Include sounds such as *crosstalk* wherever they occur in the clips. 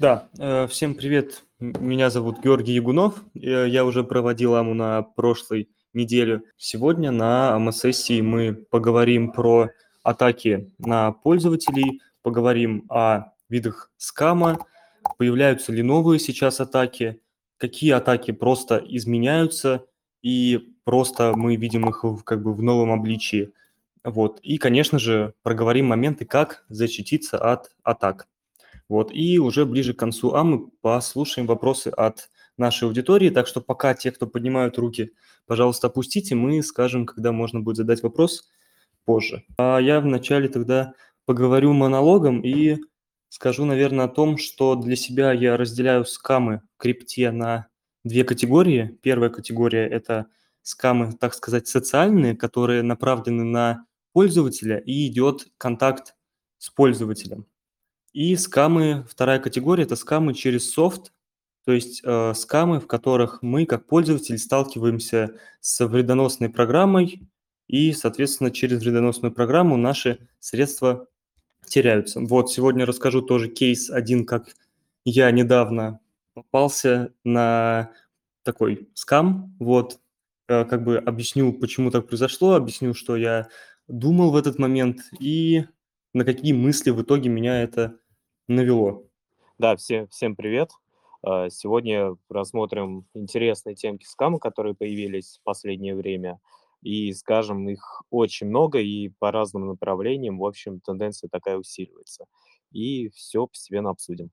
Да, э, всем привет. Меня зовут Георгий Ягунов. Э, я уже проводил АМУ на прошлой неделе. Сегодня на АМС-сессии мы поговорим про атаки на пользователей, поговорим о видах скама, появляются ли новые сейчас атаки, какие атаки просто изменяются, и просто мы видим их как бы в новом обличии. Вот. И, конечно же, проговорим моменты, как защититься от атак. Вот. И уже ближе к концу А мы послушаем вопросы от нашей аудитории. Так что пока те, кто поднимают руки, пожалуйста, опустите, мы скажем, когда можно будет задать вопрос позже. А я вначале тогда поговорю монологом и скажу, наверное, о том, что для себя я разделяю скамы в крипте на две категории. Первая категория – это скамы, так сказать, социальные, которые направлены на пользователя и идет контакт с пользователем. И скамы, вторая категория – это скамы через софт, то есть э, скамы, в которых мы, как пользователь, сталкиваемся с вредоносной программой, и, соответственно, через вредоносную программу наши средства теряются. Вот, сегодня расскажу тоже кейс один, как я недавно попался на такой скам, вот, э, как бы объясню, почему так произошло, объясню, что я думал в этот момент и на какие мысли в итоге меня это навело. Да, всем, всем привет. А, сегодня рассмотрим интересные темки скама, которые появились в последнее время. И, скажем, их очень много и по разным направлениям. В общем, тенденция такая усиливается. И все постепенно обсудим.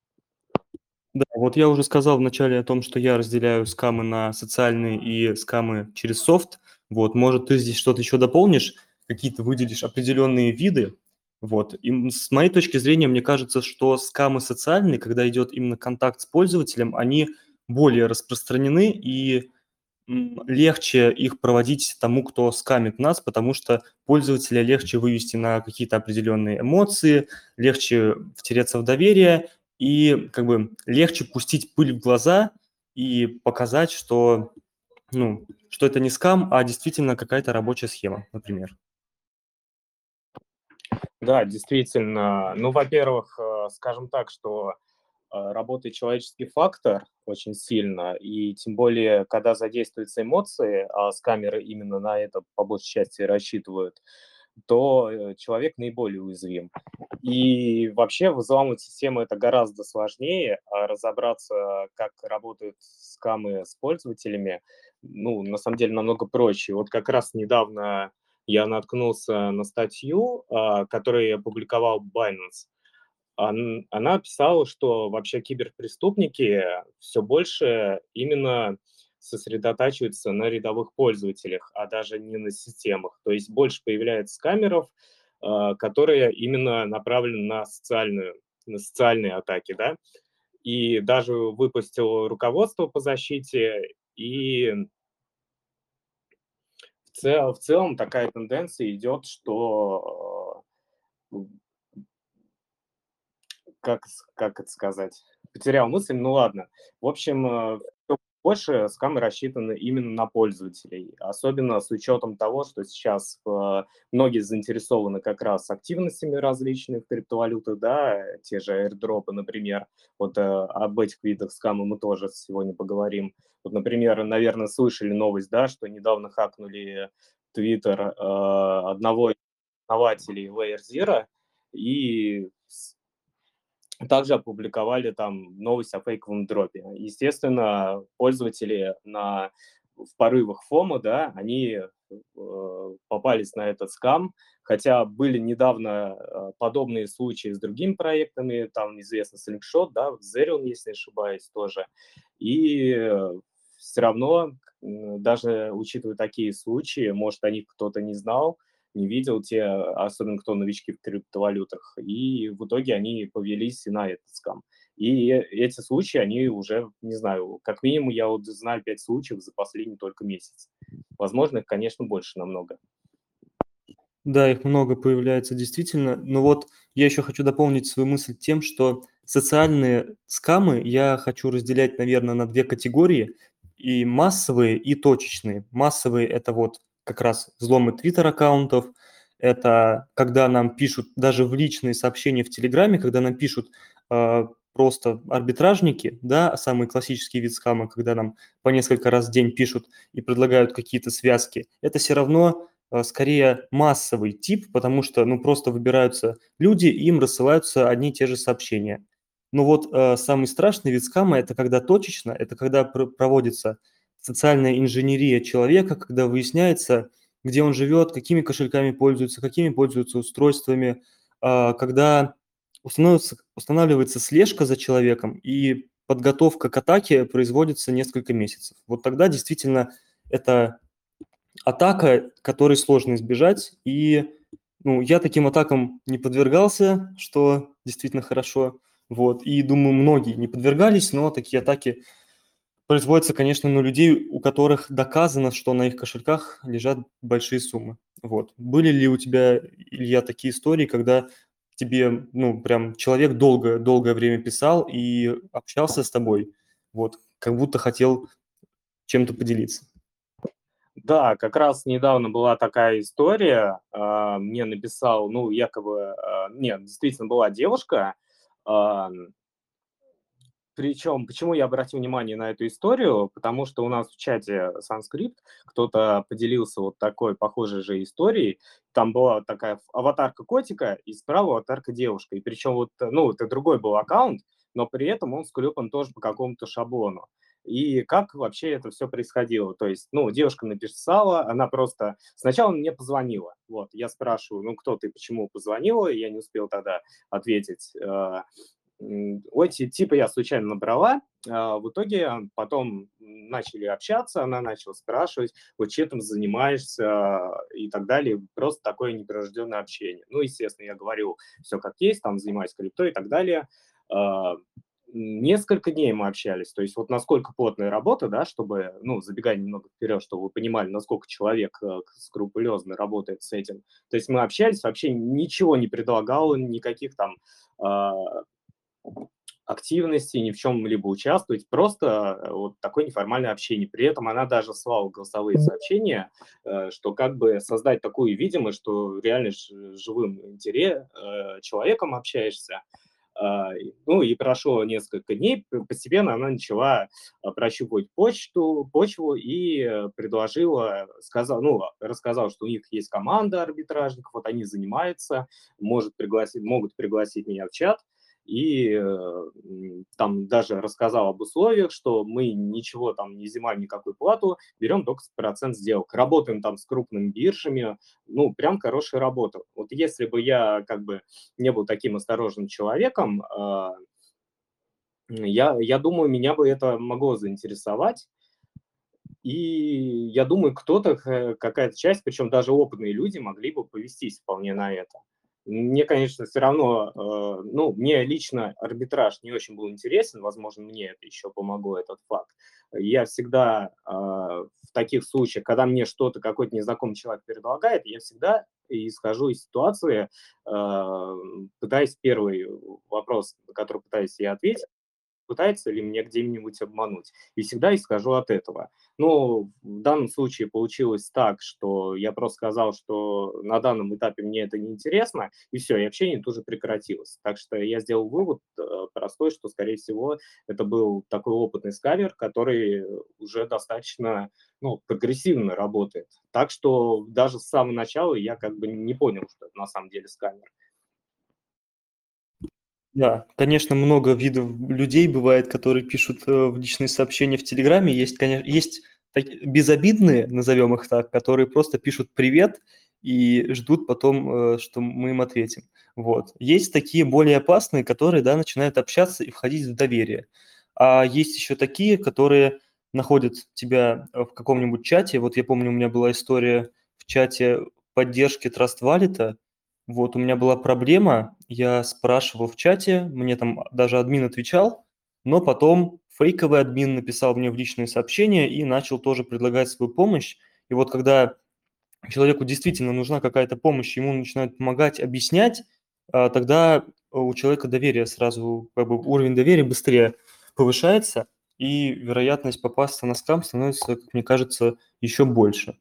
Да, вот я уже сказал вначале о том, что я разделяю скамы на социальные и скамы через софт. Вот, может, ты здесь что-то еще дополнишь, какие-то выделишь определенные виды. Вот, и с моей точки зрения, мне кажется, что скамы социальные, когда идет именно контакт с пользователем, они более распространены и легче их проводить тому, кто скамит нас, потому что пользователя легче вывести на какие-то определенные эмоции, легче втереться в доверие, и как бы легче пустить пыль в глаза и показать, что, ну, что это не скам, а действительно какая-то рабочая схема, например. Да, действительно. Ну, во-первых, э, скажем так, что э, работает человеческий фактор очень сильно, и тем более, когда задействуются эмоции, а с камеры именно на это по большей части рассчитывают, то э, человек наиболее уязвим. И вообще взламывать систему это гораздо сложнее, а разобраться, как работают скамы с пользователями, ну, на самом деле намного проще. Вот как раз недавно я наткнулся на статью, а, которую опубликовал Binance. Она писала, что вообще киберпреступники все больше именно сосредотачиваются на рядовых пользователях, а даже не на системах. То есть больше появляется камеров, а, которые именно направлены на, социальную, на социальные атаки. Да? И даже выпустил руководство по защите, и цел, в целом такая тенденция идет, что э, как, как это сказать, потерял мысль, ну ладно. В общем, э, больше скамы рассчитаны именно на пользователей, особенно с учетом того, что сейчас э, многие заинтересованы как раз активностями различных криптовалютах, да, те же airdropы, например. Вот об этих видах скама мы тоже сегодня поговорим. Вот, например, наверное, слышали новость, да, что недавно хакнули Твиттер э, одного из основателей Layer Zero, и также опубликовали там новость о фейковом дропе. Естественно, пользователи на, в порывах фома, да, они э, попались на этот скам, хотя были недавно э, подобные случаи с другими проектами, там известно Slingshot, да, Zerion, если не ошибаюсь, тоже. И э, все равно, даже учитывая такие случаи, может, о них кто-то не знал, не видел, те, особенно кто новички в криптовалютах. И в итоге они повелись на этот скам. И эти случаи, они уже, не знаю, как минимум я вот знаю пять случаев за последний только месяц. Возможно, их, конечно, больше намного. Да, их много появляется действительно. Но вот я еще хочу дополнить свою мысль тем, что социальные скамы я хочу разделять, наверное, на две категории. И массовые, и точечные. Массовые – это вот как раз взломы твиттер-аккаунтов, это когда нам пишут даже в личные сообщения в Телеграме, когда нам пишут, э, просто арбитражники, да, самый классический вид скама, когда нам по несколько раз в день пишут и предлагают какие-то связки, это все равно э, скорее массовый тип, потому что, ну, просто выбираются люди, и им рассылаются одни и те же сообщения. Но вот э, самый страшный вид скама – это когда точечно, это когда пр- проводится социальная инженерия человека, когда выясняется, где он живет, какими кошельками пользуется, какими пользуются устройствами, э, когда устанавливается, устанавливается слежка за человеком, и подготовка к атаке производится несколько месяцев. Вот тогда действительно это атака, которой сложно избежать, и ну, я таким атакам не подвергался, что действительно хорошо, вот, и думаю, многие не подвергались, но такие атаки производятся, конечно, на людей, у которых доказано, что на их кошельках лежат большие суммы. Вот. Были ли у тебя, Илья, такие истории, когда тебе, ну, прям человек долгое, долгое время писал и общался с тобой, вот, как будто хотел чем-то поделиться. Да, как раз недавно была такая история. а, Мне написал, ну, якобы, а, нет, действительно была девушка, причем, почему я обратил внимание на эту историю? Потому что у нас в чате Санскрипт кто-то поделился вот такой похожей же историей. Там была такая аватарка котика и справа аватарка девушка. И причем вот, ну, это другой был аккаунт, но при этом он склепан тоже по какому-то шаблону. И как вообще это все происходило? То есть, ну, девушка написала, она просто... Сначала мне позвонила. Вот, я спрашиваю, ну, кто ты, почему позвонила? Я не успел тогда ответить. Э, эти типа я случайно набрала, а, в итоге потом начали общаться, она начала спрашивать, вот чем ты занимаешься и так далее, просто такое непринужденное общение. Ну, естественно, я говорю все как есть, там занимаюсь криптой и так далее. Несколько дней мы общались, то есть вот насколько плотная работа, да, чтобы, ну, забегая немного вперед, чтобы вы понимали, насколько человек э, скрупулезно работает с этим. То есть мы общались, вообще ничего не предлагал, никаких там а, активности, ни в чем-либо участвовать, просто э, вот такое неформальное общение. При этом она даже слала голосовые сообщения, э, что как бы создать такую видимость, что реально живым интерес, э, человеком общаешься. А, ну и прошло несколько дней, постепенно она начала прощупывать почту, почву и предложила, сказал, ну, рассказала, что у них есть команда арбитражников, вот они занимаются, может пригласить, могут пригласить меня в чат и э, там даже рассказал об условиях, что мы ничего там не взимаем никакую плату, берем только процент сделок, работаем там с крупными биржами, ну, прям хорошая работа. Вот если бы я как бы не был таким осторожным человеком, э, я, я думаю, меня бы это могло заинтересовать, и я думаю, кто-то, какая-то часть, причем даже опытные люди могли бы повестись вполне на это. Мне, конечно, все равно, э, ну, мне лично арбитраж не очень был интересен, возможно, мне это еще помогло, этот факт. Я всегда э, в таких случаях, когда мне что-то какой-то незнакомый человек предлагает, я всегда исхожу из ситуации, э, пытаюсь первый вопрос, на который пытаюсь я ответить, пытается ли мне где-нибудь обмануть. И всегда исхожу от этого. Но в данном случае получилось так, что я просто сказал, что на данном этапе мне это не интересно, и все, и общение тоже прекратилось. Так что я сделал вывод э, простой, что, скорее всего, это был такой опытный скавер, который уже достаточно ну, прогрессивно работает. Так что даже с самого начала я как бы не понял, что это на самом деле сканер. Да, конечно, много видов людей бывает, которые пишут э, в личные сообщения в Телеграме. Есть, конечно, есть безобидные, назовем их так, которые просто пишут привет и ждут потом, э, что мы им ответим. Вот. Есть такие более опасные, которые, да, начинают общаться и входить в доверие. А есть еще такие, которые находят тебя в каком-нибудь чате. Вот я помню, у меня была история в чате поддержки Trust Wallet, вот, у меня была проблема, я спрашивал в чате, мне там даже админ отвечал, но потом фейковый админ написал мне в личные сообщения и начал тоже предлагать свою помощь. И вот когда человеку действительно нужна какая-то помощь, ему начинают помогать, объяснять, а, тогда у человека доверие сразу, как бы уровень доверия быстрее повышается, и вероятность попасться на скам становится, как мне кажется, еще больше.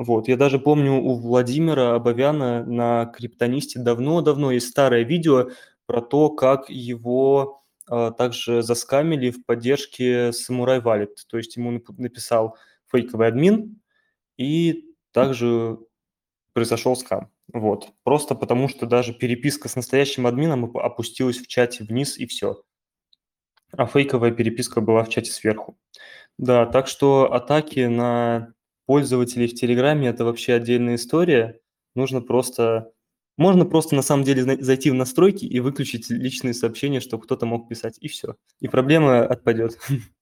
Вот, я даже помню у Владимира Абовяна на Криптонисте давно-давно есть старое видео про то, как его а, также заскамили в поддержке Samurai Wallet. То есть ему написал фейковый админ, и также произошел скам. Вот. Просто потому, что даже переписка с настоящим админом опустилась в чате вниз, и все. А фейковая переписка была в чате сверху. Да, так что атаки на пользователей в Телеграме – это вообще отдельная история. Нужно просто можно просто на самом деле зайти в настройки и выключить личные сообщения, чтобы кто-то мог писать, и все. И проблема отпадет. *laughs*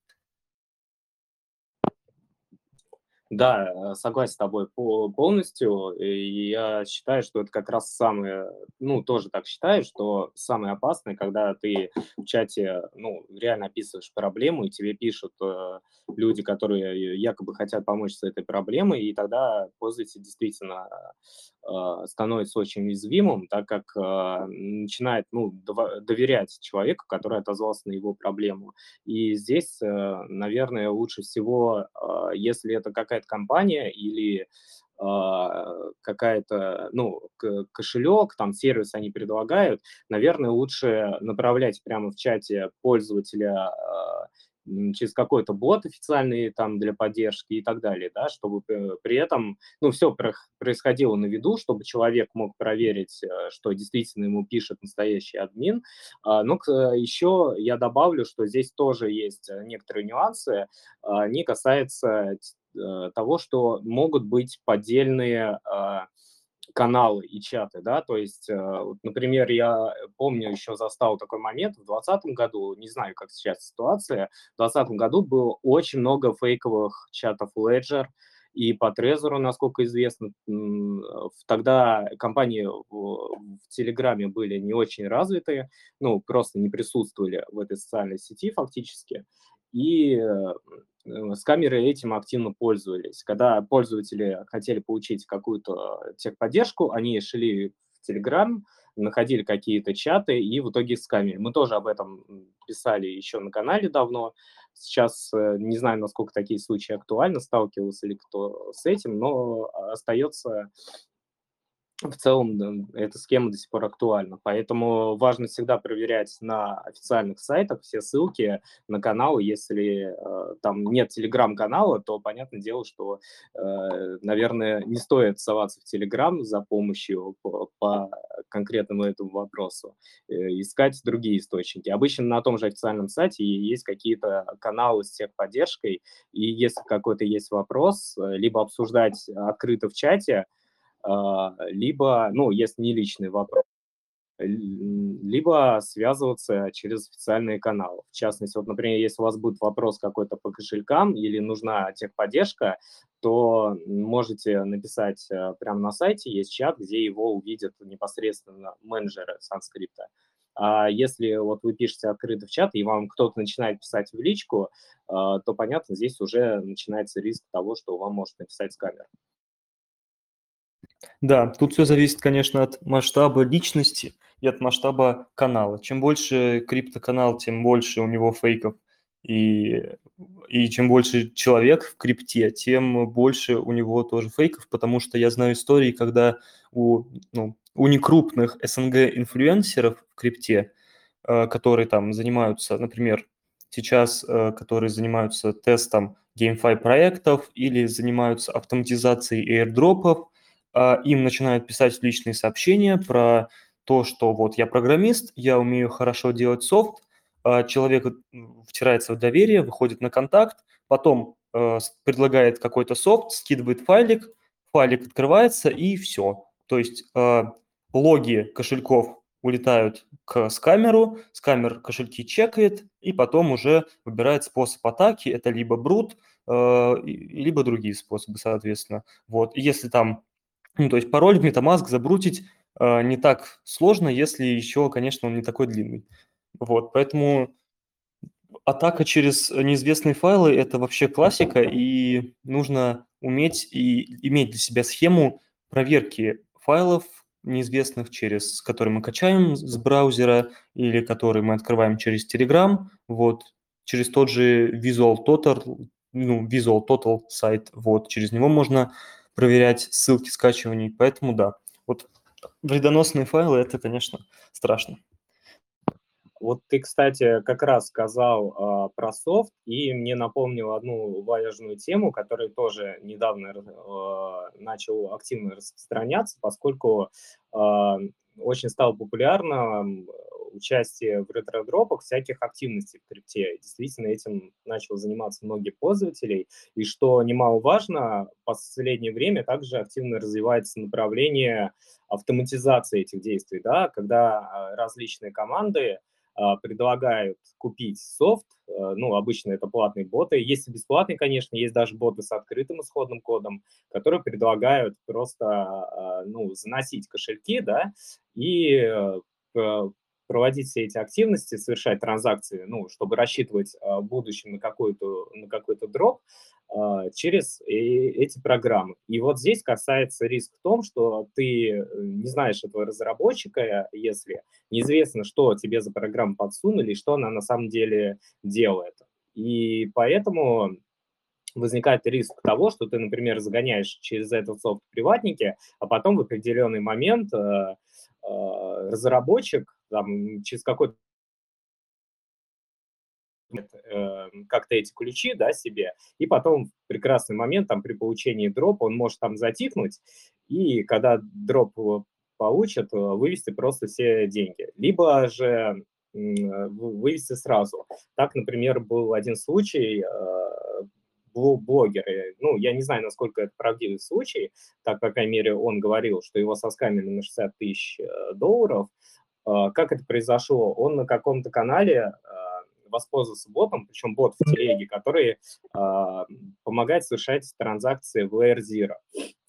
Да, согласен с тобой полностью. И я считаю, что это как раз самое, ну, тоже так считаю, что самое опасное, когда ты в чате, ну, реально описываешь проблему, и тебе пишут э, люди, которые якобы хотят помочь с этой проблемой, и тогда пользователь действительно э, становится очень уязвимым, так как э, начинает, ну, доверять человеку, который отозвался на его проблему. И здесь, наверное, лучше всего, если это какая какая-то компания или э, какая-то, ну, кошелек, там сервис они предлагают, наверное, лучше направлять прямо в чате пользователя э, через какой-то бот официальный там для поддержки и так далее, да, чтобы при этом, ну, все происходило на виду, чтобы человек мог проверить, э, что действительно ему пишет настоящий админ. А, но еще я добавлю, что здесь тоже есть некоторые нюансы. Они касаются Э, того, что могут быть поддельные а, каналы и чаты, да, то есть, э, например, я помню, еще застал такой момент в 2020 году, не знаю, как сейчас ситуация, в 2020 году было очень много фейковых чатов Ledger, и по Трезору, насколько известно, тогда компании в Телеграме были не очень развитые, ну, просто не присутствовали в этой социальной сети фактически, и э, с камерой этим активно пользовались. Когда пользователи хотели получить какую-то техподдержку, они шли в Telegram, находили какие-то чаты и в итоге скамили. Мы тоже об этом писали еще на канале давно. Сейчас э, не знаю, насколько такие случаи актуальны, сталкивался ли кто с этим, но остается в целом эта схема до сих пор актуальна. Поэтому важно всегда проверять на официальных сайтах все ссылки на каналы. Если э, там нет телеграм-канала, то понятное дело, что, э, наверное, не стоит соваться в телеграм за помощью по, по конкретному этому вопросу. Э, искать другие источники. Обычно на том же официальном сайте есть какие-то каналы с техподдержкой, и если какой-то есть вопрос, э, либо обсуждать открыто в чате, либо, ну, если не личный вопрос, либо связываться через официальные каналы. В частности, вот, например, если у вас будет вопрос какой-то по кошелькам или нужна техподдержка, то можете написать э, прямо на сайте, есть чат, где его увидят непосредственно менеджеры санскрипта. А если вот вы пишете открыто в чат, и вам кто-то начинает писать в личку, а, то, понятно, здесь уже начинается риск того, что вам может написать с камеры. Да, тут все зависит, конечно, от масштаба личности и от масштаба канала. Чем больше криптоканал, тем больше у него фейков. И, и чем больше человек в крипте, тем больше у него тоже фейков, потому что я знаю истории, когда у, ну, у некрупных СНГ-инфлюенсеров в крипте, э, которые там занимаются, например, сейчас, э, которые занимаются тестом GameFi проектов или занимаются автоматизацией airdropов, а, им начинают писать личные сообщения про то, что вот я программист, я умею хорошо делать софт, а, человек втирается в доверие, выходит на контакт, потом э, предлагает какой-то софт, скидывает файлик, файлик открывается и все. То есть э, логи кошельков улетают к скамеру, скамер кошельки чекает, и потом уже выбирает способ атаки, это либо брут, э, либо другие способы, соответственно. Вот. И если там ну, то есть пароль в MetaMask забрутить э, не так сложно, если еще, конечно, он не такой длинный. Вот, поэтому атака через неизвестные файлы – это вообще классика, и нужно уметь и иметь для себя схему проверки файлов неизвестных, через которые мы качаем с браузера или которые мы открываем через Telegram, вот, через тот же Visual Total, ну, Visual Total сайт, вот, через него можно проверять ссылки скачиваний. Поэтому да, вот вредоносные файлы – это, конечно, страшно. Вот ты, кстати, как раз сказал э, про софт, и мне напомнил одну важную тему, которая тоже недавно э, начал активно распространяться, поскольку э, очень стало популярно участие в ретродропах всяких активностей в крипте. Действительно, этим начал заниматься многие пользователи. И что немаловажно, в последнее время также активно развивается направление автоматизации этих действий, да, когда различные команды а, предлагают купить софт, э, ну, обычно это платные боты, есть и бесплатные, конечно, есть даже боты с открытым исходным кодом, которые предлагают просто, а, ну, заносить кошельки, да, и проводить все эти активности, совершать транзакции, ну, чтобы рассчитывать в будущем на какой-то на какой-то дроп, а, через эти программы. И вот здесь касается риск в том, что ты э, не знаешь этого разработчика, если неизвестно, что тебе за программу подсунули что она на самом деле делает. И поэтому возникает риск того, что ты, например, загоняешь через этот софт приватники, а потом в определенный момент э, э, разработчик там, через какой-то э, как-то эти ключи, да, себе, и потом в прекрасный момент, там, при получении дропа, он может там затихнуть, и когда дроп получат, э, вывести просто все деньги. Либо же вывести сразу. Так, например, был один случай, э, блогеры, ну, я не знаю, насколько это правдивый случай, так, по крайней мере, он говорил, что его соскамили на 60 тысяч э, долларов. Как это произошло? Он на каком-то канале воспользоваться ботом, причем бот в телеге, который э, помогает совершать транзакции в Layer Zero.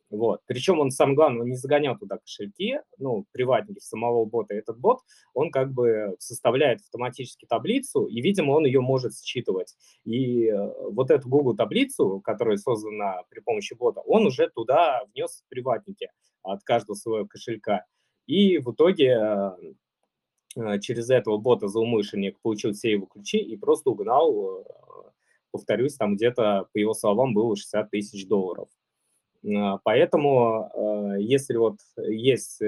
Вот. Причем он, сам главное, не загонял туда кошельки, ну, приватники самого бота. Этот бот, он как бы составляет автоматически таблицу, и, видимо, он ее может считывать. И э, вот эту Google таблицу, которая создана при помощи бота, он уже туда внес приватники от каждого своего кошелька. И в итоге э, Э, через этого бота злоумышленник получил все его ключи и просто угнал, э, повторюсь, там где-то, по его словам, было 60 тысяч долларов. Э, поэтому, если вот есть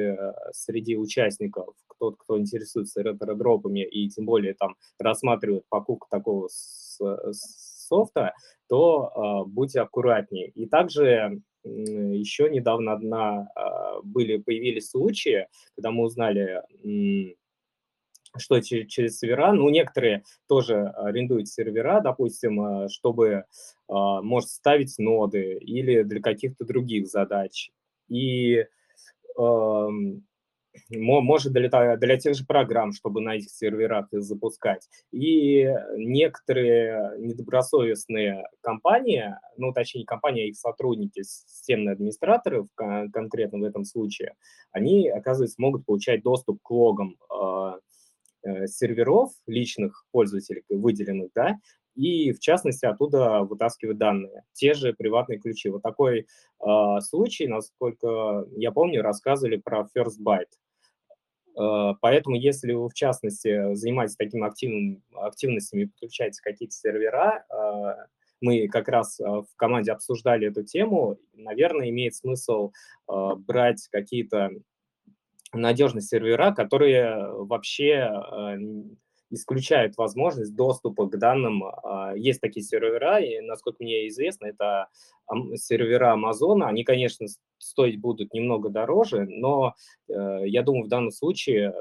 среди участников кто-то, кто интересуется ретро-дропами и тем более там рассматривает покупку такого софта, то будьте аккуратнее. И также еще недавно одна, были, появились случаи, когда мы узнали что через сервера, ну, некоторые тоже арендуют сервера, допустим, э, чтобы, а, может, ставить ноды или для каких-то других задач. И может для, для тех же программ, чтобы на этих серверах их запускать. И некоторые недобросовестные компании, ну, точнее, компания, а их сотрудники, системные администраторы конкретно в этом случае, они, оказывается, могут получать доступ к логам а, серверов личных пользователей, выделенных, да, и в частности оттуда вытаскивать данные, те же приватные ключи. Вот такой э, случай, насколько я помню, рассказывали про First Byte. Э, поэтому если вы в частности занимаетесь такими активным, активностями подключаете какие-то сервера, э, мы как раз в команде обсуждали эту тему, наверное, имеет смысл э, брать какие-то надежные сервера, которые вообще э, исключают возможность доступа к данным. А, есть такие сервера, и, насколько мне известно, это сервера Амазона. Они, конечно, стоить будут немного дороже, но э, я думаю, в данном случае,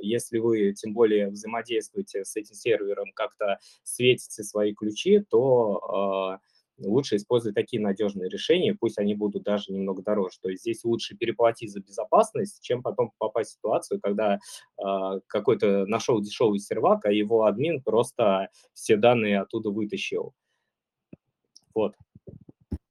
если вы тем более взаимодействуете с этим сервером, как-то светите свои ключи, то а, лучше использовать такие надежные решения, пусть они будут даже немного дороже. То есть здесь лучше переплатить за безопасность, чем потом попасть в ситуацию, когда э, какой-то нашел дешевый сервак, а его админ просто все данные оттуда вытащил. Вот.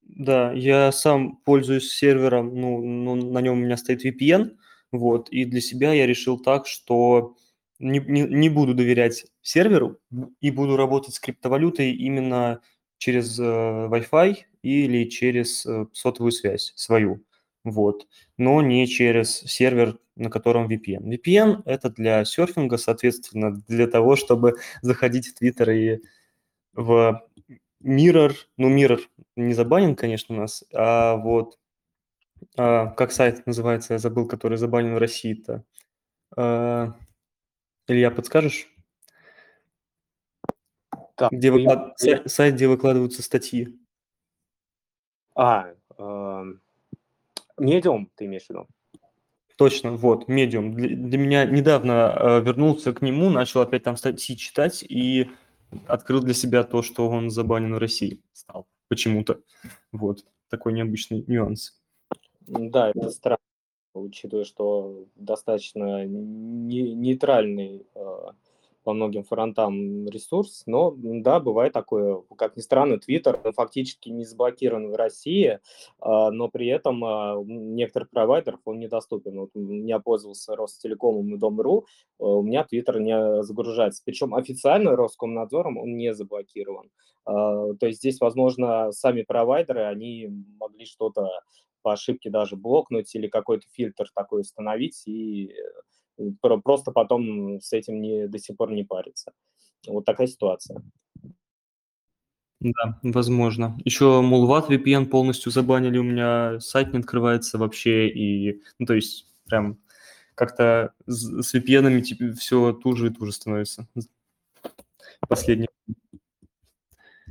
Да, я сам пользуюсь сервером, ну, ну, на нем у меня стоит VPN, вот, и для себя я решил так, что не, не, не буду доверять серверу и буду работать с криптовалютой именно через э, Wi-Fi или через э, сотовую связь свою, вот, но не через сервер, на котором VPN. VPN – это для серфинга, соответственно, для того, чтобы заходить в Twitter и в Mirror, ну, Mirror не забанен, конечно, у нас, а вот, а, как сайт называется, я забыл, который забанен в России-то. А, Илья, подскажешь? Да, где выклад... сайт, сайт, где выкладываются статьи. А, э, Medium ты имеешь в виду? Точно, вот, Medium. Для, для меня недавно э, вернулся к нему, начал опять там статьи читать и открыл для себя то, что он забанен в России стал почему-то. Вот, такой необычный нюанс. Да, это странно, учитывая, что достаточно не, нейтральный э, по многим фронтам ресурс, но да, бывает такое, как ни странно, Twitter фактически не заблокирован в России, а, но при этом а, некоторых провайдеров он недоступен. Вот я пользовался Ростелекомом и Дом.ру, а, у меня Twitter не загружается. Причем официально Роскомнадзором он не заблокирован. То есть здесь, возможно, сами провайдеры, они могли что-то по ошибке даже блокнуть или какой-то фильтр такой установить и просто потом с этим не, до сих пор не париться. Вот такая ситуация. Да, возможно. Еще Mulvat VPN полностью забанили, у меня сайт не открывается вообще, и, ну, то есть, прям как-то с VPN типа, все туже и туже становится. Последний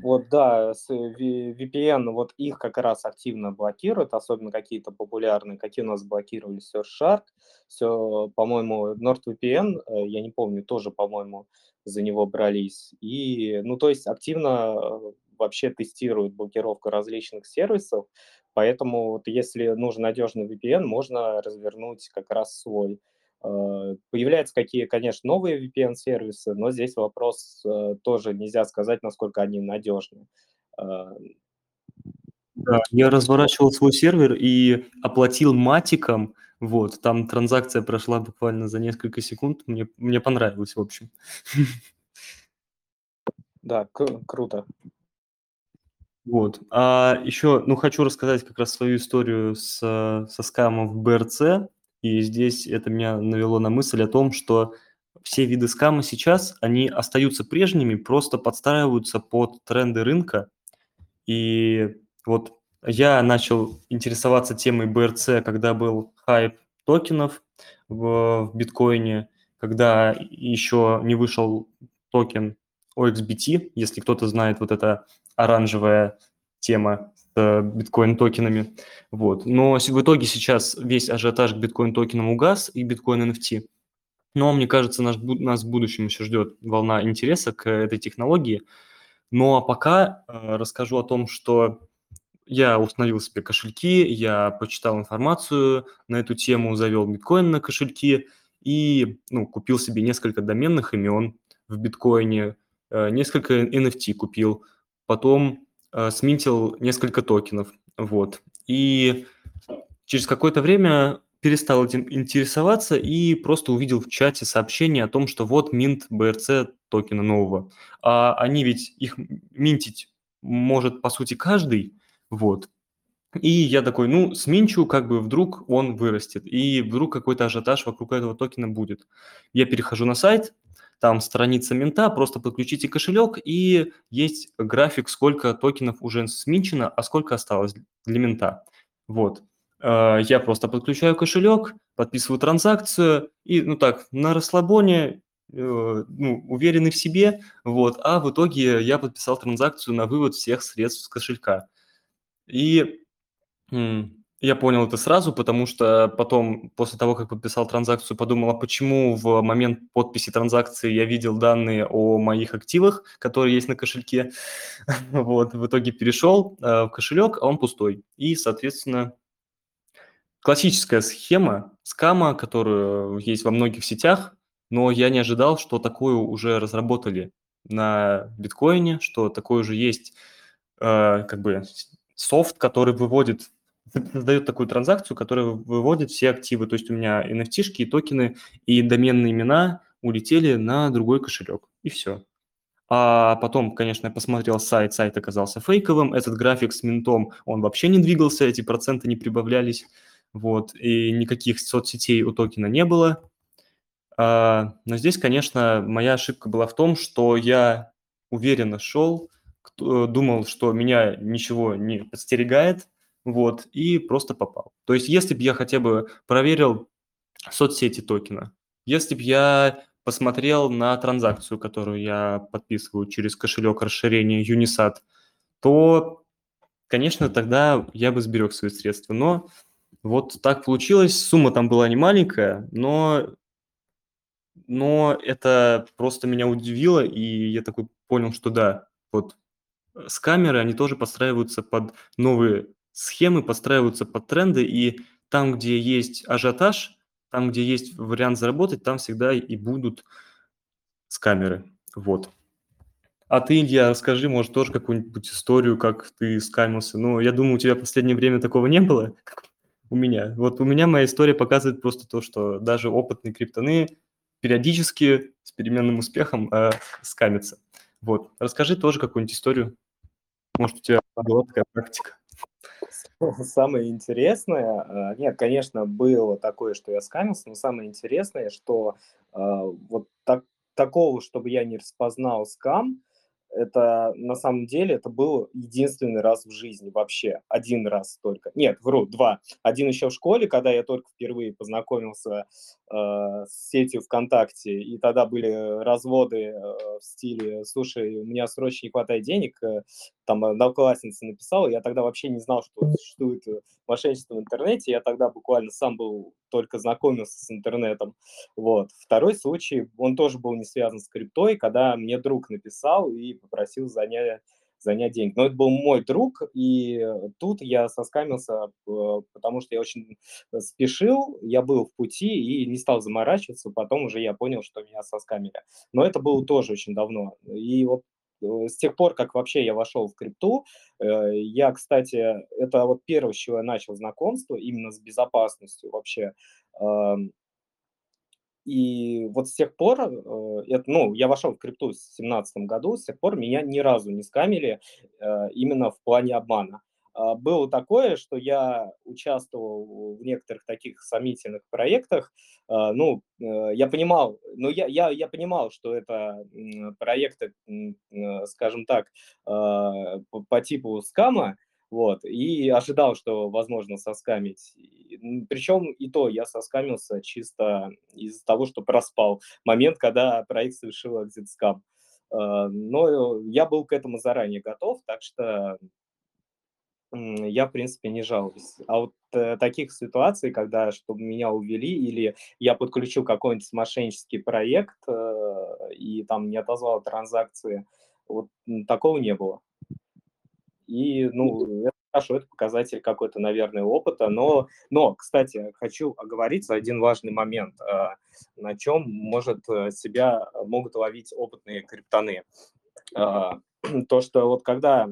вот, да, с VPN, вот их как раз активно блокируют, особенно какие-то популярные, какие у нас блокировали Surfshark, все, по-моему, NordVPN, э, я не помню, тоже, по-моему, за него брались. И, ну, то есть активно э, вообще тестируют блокировку различных сервисов, поэтому вот если нужен надежный VPN, можно развернуть как раз свой. Э, появляются какие, конечно, новые VPN-сервисы, но здесь вопрос э, тоже нельзя сказать, насколько они надежны. Э, да, я разворачивал свой сервер и оплатил матиком, вот, там транзакция прошла буквально за несколько секунд, мне, мне понравилось, в общем. Да, кру- круто. Вот. А еще, ну, хочу рассказать как раз свою историю с, со скамом в БРЦ. И здесь это меня навело на мысль о том, что все виды скама сейчас, они остаются прежними, просто подстраиваются под тренды рынка. И вот я начал интересоваться темой BRC, когда был хайп токенов в, в биткоине, когда еще не вышел токен OXBT, если кто-то знает вот эта оранжевая тема биткоин-токенами. Вот. Но в итоге сейчас весь ажиотаж к биткоин-токенам угас и биткоин NFT. Но мне кажется, наш, нас в будущем еще ждет волна интереса к этой технологии. Ну а пока э, расскажу о том, что я установил себе кошельки, я почитал информацию на эту тему, завел биткоин на кошельки и ну, купил себе несколько доменных имен в биткоине, э, несколько NFT купил, потом э, сминтил несколько токенов, вот. И через какое-то время перестал этим интересоваться и просто увидел в чате сообщение о том, что вот минт BRC токена нового. А они ведь их минтить может, по сути, каждый, вот. И я такой, ну, сминчу, как бы вдруг он вырастет, и вдруг какой-то ажиотаж вокруг этого токена будет. Я перехожу на сайт, там страница мента, просто подключите кошелек, и есть график, сколько токенов уже сминчено, а сколько осталось для мента. Вот. Э, я просто подключаю кошелек, подписываю транзакцию, и, ну так, на расслабоне, э, ну, уверенный в себе, вот, а в итоге я подписал транзакцию на вывод всех средств с кошелька. И я понял это сразу, потому что потом, после того, как подписал транзакцию, подумал, а почему в момент подписи транзакции я видел данные о моих активах, которые есть на кошельке. *laughs* Вот, в итоге перешел э, в кошелек, а он пустой. И, соответственно, классическая схема скама, которая есть во многих сетях, но я не ожидал, что такую уже разработали на биткоине, что такой уже есть э, как бы софт, который выводит создает такую транзакцию, которая выводит все активы. То есть у меня NFT-шки, токены и доменные имена улетели на другой кошелек. И все. А потом, конечно, я посмотрел сайт, сайт оказался фейковым, этот график с минтом, он вообще не двигался, эти проценты не прибавлялись, вот, и никаких соцсетей у токена не было. А, но здесь, конечно, моя ошибка была в том, что я уверенно шел, думал, что меня ничего не подстерегает, вот, и просто попал. То есть если бы я хотя бы проверил соцсети токена, если бы я посмотрел на транзакцию, которую я подписываю через кошелек расширения Unisat, то, конечно, тогда я бы сберег свои средства. Но вот так получилось, сумма там была не маленькая, но, но это просто меня удивило, и я такой понял, что да, вот э, с камеры они тоже подстраиваются под новые схемы, подстраиваются под тренды, и там, где есть ажиотаж, там, где есть вариант заработать, там всегда и будут с камеры. Вот. А ты, Илья, расскажи, может, тоже какую-нибудь историю, как ты скамился. Ну, я думаю, у тебя в последнее время такого не было, как у меня. Вот у меня моя история показывает просто то, что даже опытные криптоны периодически с переменным успехом э, скамятся. Вот. Расскажи тоже какую-нибудь историю. Может, у тебя была такая практика? *laughs* Самое интересное, э, нет, конечно, было такое, что я скамился, но самое интересное, что э, вот так, такого, чтобы я не распознал скам, это на самом деле это был единственный раз в жизни вообще, один раз только. Нет, вру, два. Один еще в школе, когда я только впервые познакомился э, с сетью ВКонтакте, и тогда были разводы э, в стиле «Слушай, у меня срочно не хватает денег», э, там одноклассница написала, я тогда вообще не знал, что существует мошенничество в интернете, я тогда буквально сам был, только знакомился с интернетом. Вот. Второй случай, он тоже был не связан с криптой, когда мне друг написал и попросил занять занять деньги. Но это был мой друг, и тут я соскамился, э, потому что я очень спешил, я был в пути и не стал заморачиваться, потом уже я понял, что меня соскамили. Но это было тоже очень давно. И вот э, с тех пор, как вообще я вошел в крипту, э, я, кстати, это вот первое, с чего я начал знакомство, именно с безопасностью вообще. И вот с тех пор, э, это, ну, я вошел в крипту в 2017 году, с тех пор меня ни разу не скамили э, именно в плане обмана. Э, было такое, что я участвовал в некоторых таких сомнительных проектах. Э, ну, э, я понимал, но я, я, я понимал, что это проекты, э, скажем так, э, по, типу скама, вот, и ожидал, что возможно соскамить. Причем и то я соскамился чисто из-за того, что проспал момент, когда проект совершил экзит скам. А, но я был к этому заранее готов, так что я, в принципе, не жалуюсь. А вот э, таких ситуаций, когда чтобы меня увели или я подключил какой-нибудь мошеннический проект э, и там не отозвал транзакции, вот такого не было. И, ну, это хорошо, это показатель какой-то, наверное, опыта. Но, но, кстати, хочу оговориться один важный момент, а, на чем может э, себя могут ловить опытные криптоны. А, *clears throat* то, что вот когда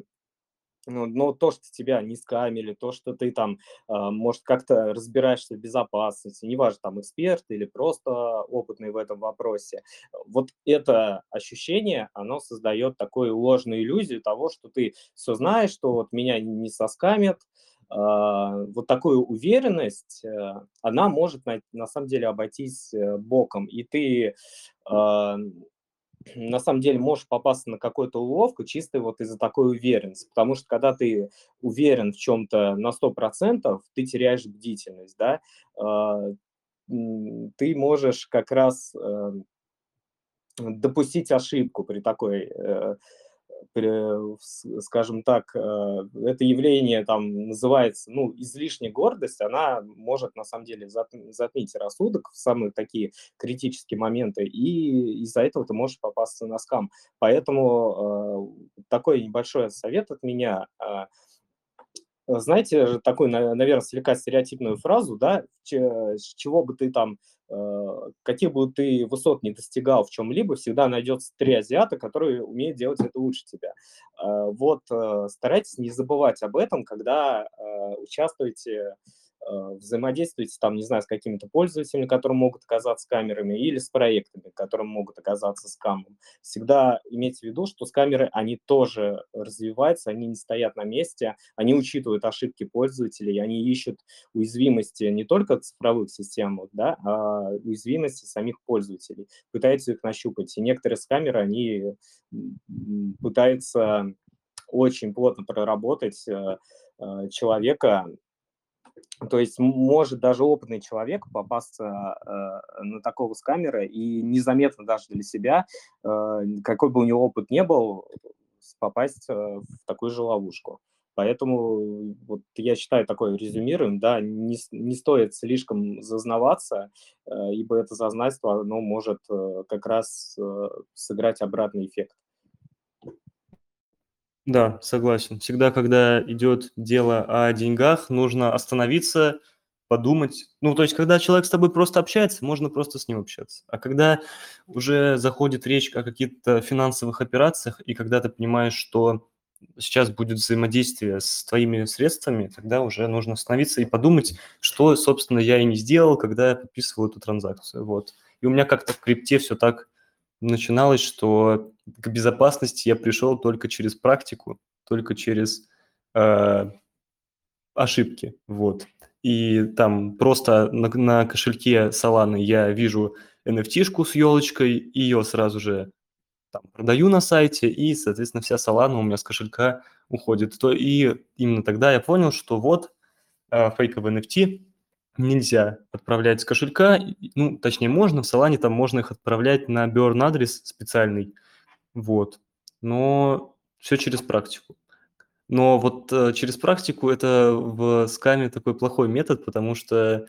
ну, но то, что тебя не скамили, то, что ты там, э, может, как-то разбираешься в безопасности, неважно, там, эксперт или просто опытный в этом вопросе, вот это ощущение, оно создает такую ложную иллюзию того, что ты все знаешь, что вот меня не соскамят, э, вот такую уверенность, э, она может на, на самом деле обойтись э, боком, и ты э, на самом деле можешь попасться на какую-то уловку чисто вот из-за такой уверенности. Потому что когда ты уверен в чем-то на 100%, ты теряешь бдительность, да, а, ты можешь как раз эм, допустить ошибку при такой э, скажем так, э, это явление там называется, ну, излишняя гордость, она может на самом деле затмить рассудок в самые такие критические моменты, и из-за этого ты можешь попасться на скам. Поэтому э, такой небольшой совет от меня а, – знаете, такую, наверное, слегка стереотипную фразу, да, с чего бы ты там, э, каких бы ты высот не достигал в чем-либо, всегда найдется три азиата, которые умеют делать это лучше тебя. Э, вот э, старайтесь не забывать об этом, когда участвуете Э, взаимодействуете там, не знаю, с какими-то пользователями, которые могут оказаться камерами, или с проектами, которые могут оказаться скамом. Всегда имейте в виду, что скамеры, они тоже развиваются, они не стоят на месте, они учитывают ошибки пользователей, они ищут уязвимости не только цифровых систем, да, а уязвимости самих пользователей, пытаются их нащупать. И некоторые скамеры, они пытаются очень плотно проработать э, э, человека, То есть может даже опытный человек попасться э, на такого скамера и незаметно даже для себя, э, какой бы у него опыт не был, попасть э, в такую же ловушку. Поэтому вот я считаю такое резюмируем, да, не, не стоит слишком зазнаваться, э, ибо это зазнайство, оно может э, как раз э, сыграть обратный эффект. Да, согласен. Всегда, когда идет дело о деньгах, нужно остановиться, подумать. Ну, то есть, когда человек с тобой просто общается, можно просто с ним общаться. А когда уже заходит речь о каких-то финансовых операциях, и когда ты понимаешь, что сейчас будет взаимодействие с твоими средствами, тогда уже нужно остановиться и подумать, что, собственно, я и не сделал, когда я подписывал эту транзакцию. Вот. И у меня как-то в крипте все так начиналось, что к безопасности я пришел только через практику, только через э, ошибки, вот. И там просто на, на кошельке Solana я вижу NFT-шку с елочкой, ее сразу же там, продаю на сайте, и, соответственно, вся Solana у меня с кошелька уходит. То, и именно тогда я понял, что вот э, фейковый NFT нельзя отправлять с кошелька, ну, точнее, можно, в Solana там можно их отправлять на burn адрес специальный, вот, но все через практику. Но вот э, через практику это в скаме такой плохой метод, потому что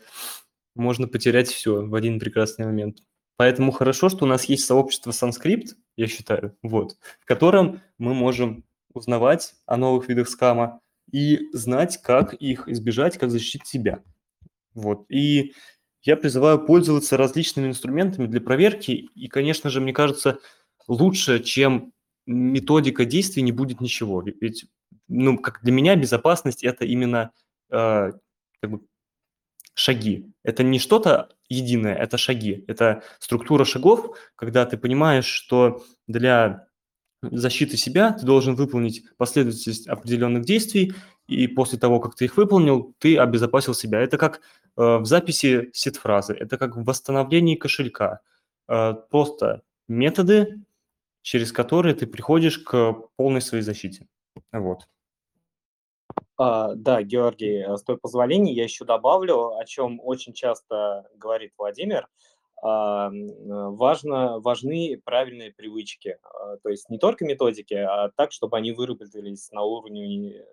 можно потерять все в один прекрасный момент. Поэтому хорошо, что у нас есть сообщество Санскрипт, я считаю, вот, в котором мы можем узнавать о новых видах скама и знать, как их избежать, как защитить себя. Вот. И я призываю пользоваться различными инструментами для проверки. И, конечно же, мне кажется, лучше, чем методика действий, не будет ничего. Ведь, ну, как для меня безопасность – это именно э, как бы шаги. Это не что-то единое, это шаги. Это структура шагов, когда ты понимаешь, что для защиты себя ты должен выполнить последовательность определенных действий, и после того, как ты их выполнил, ты обезопасил себя. Это как э, в записи сет-фразы, это как в восстановлении кошелька. Э, просто методы, через которые ты приходишь к полной своей защите. Вот. А, да, Георгий, э, с твоего позволения я еще добавлю, о чем очень часто говорит Владимир. А, э, важно, важны правильные привычки. А, то есть не только методики, а так, чтобы они выработались на уровне э,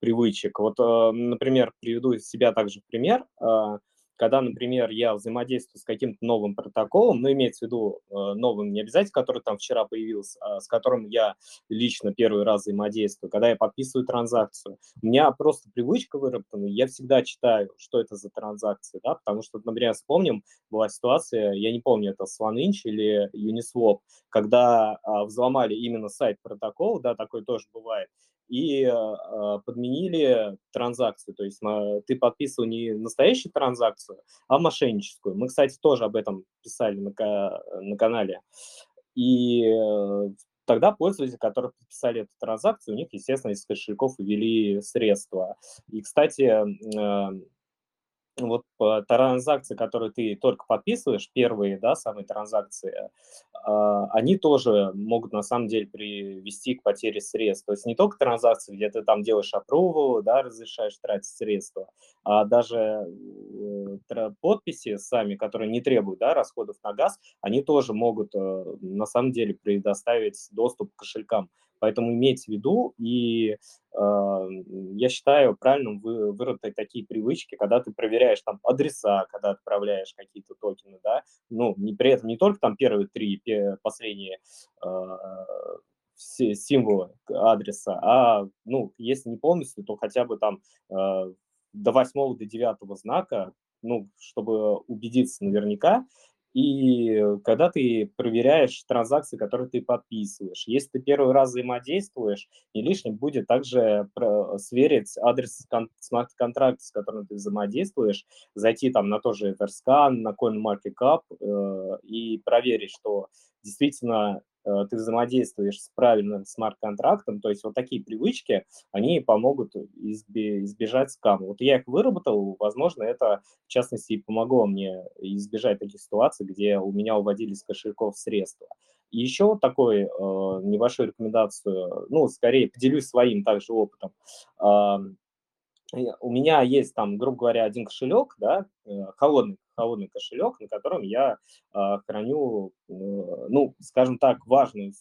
привычек. Вот, например, приведу себя также в пример когда, например, я взаимодействую с каким-то новым протоколом, ну, имеется в виду э, новым не обязательно, который там вчера появился, а с которым я лично первый раз взаимодействую, когда я подписываю транзакцию, у меня просто привычка выработана, я всегда читаю, что это за транзакции, да, потому что, например, вспомним, была ситуация, я не помню, это SwanInch или Uniswap, когда а, взломали именно сайт протокола, да, такое тоже бывает, и э, подменили транзакцию. То есть ты подписывал не настоящую транзакцию, а мошенническую. Мы, кстати, тоже об этом писали на, на канале. И э, тогда пользователи, которые подписали эту транзакцию, у них, естественно, из кошельков ввели средства. И, кстати, э, вот транзакции, которые ты только подписываешь, первые, да, самые транзакции, а, они тоже могут на самом деле привести к потере средств. То есть не только транзакции, где ты там делаешь approval, да, разрешаешь тратить средства, а даже э, подписи сами, которые не требуют да, расходов на газ, они тоже могут э, на самом деле предоставить доступ к кошелькам. Поэтому имейте в виду, и э, я считаю правильным вы, выработать такие привычки, когда ты проверяешь там адреса, когда отправляешь какие-то токены, да, ну, не, при этом не только там первые три, последние э, символы адреса, а, ну, если не полностью, то хотя бы там э, до восьмого, до девятого знака, ну, чтобы убедиться наверняка, и когда ты проверяешь транзакции, которые ты подписываешь, если ты первый раз взаимодействуешь, не лишним будет также сверить адрес смарт-контракта, с которым ты взаимодействуешь, зайти там на тоже Everscan, на CoinMarketCap э, и проверить, что действительно Э, ты взаимодействуешь с правильным смарт-контрактом, то есть вот такие привычки, они помогут избежать скама. Вот я их выработал, возможно, это, в частности, и помогло мне избежать таких ситуаций, где у меня уводились кошельков средства. И еще вот такой э, небольшую рекомендацию, ну, скорее поделюсь своим также опытом. Э, у меня есть там, грубо говоря, один кошелек, да, э, холодный, холодный кошелек, на котором я э, храню, э, ну, скажем так, важную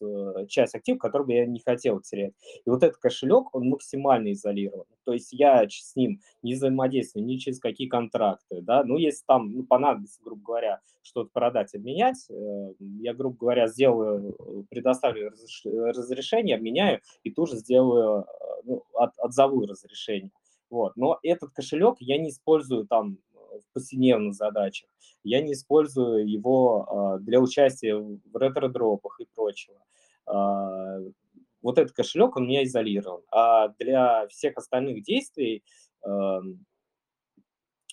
Э, часть активов, которую бы я не хотел терять. И вот этот кошелек, он максимально изолирован. То есть я с ним не взаимодействую ни через какие контракты, да, ну, если там ну, понадобится, грубо говоря, что-то продать, обменять, э, я, грубо говоря, сделаю, э, предоставлю разрешение, обменяю и тоже сделаю, ну, от, отзову разрешение. Вот. Но этот кошелек я не использую там в повседневных задачах. Я не использую его э, для участия в ретро-дропах и прочего. Э, вот этот кошелек, он меня изолирован. А для всех остальных действий э,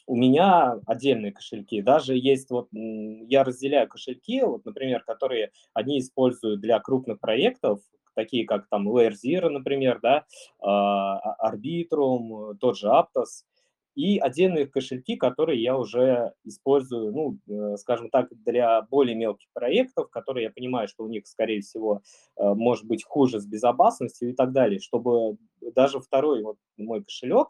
у меня отдельные кошельки. Даже есть вот, я разделяю кошельки, вот, например, которые одни используют для крупных проектов, такие как там Layer Zero, например, да, Arbitrum, тот же Aptos, и отдельные кошельки, которые я уже использую, ну, э, скажем так, для более мелких проектов, которые я понимаю, что у них, скорее всего, э, может быть хуже с безопасностью и так далее, чтобы даже второй вот мой кошелек,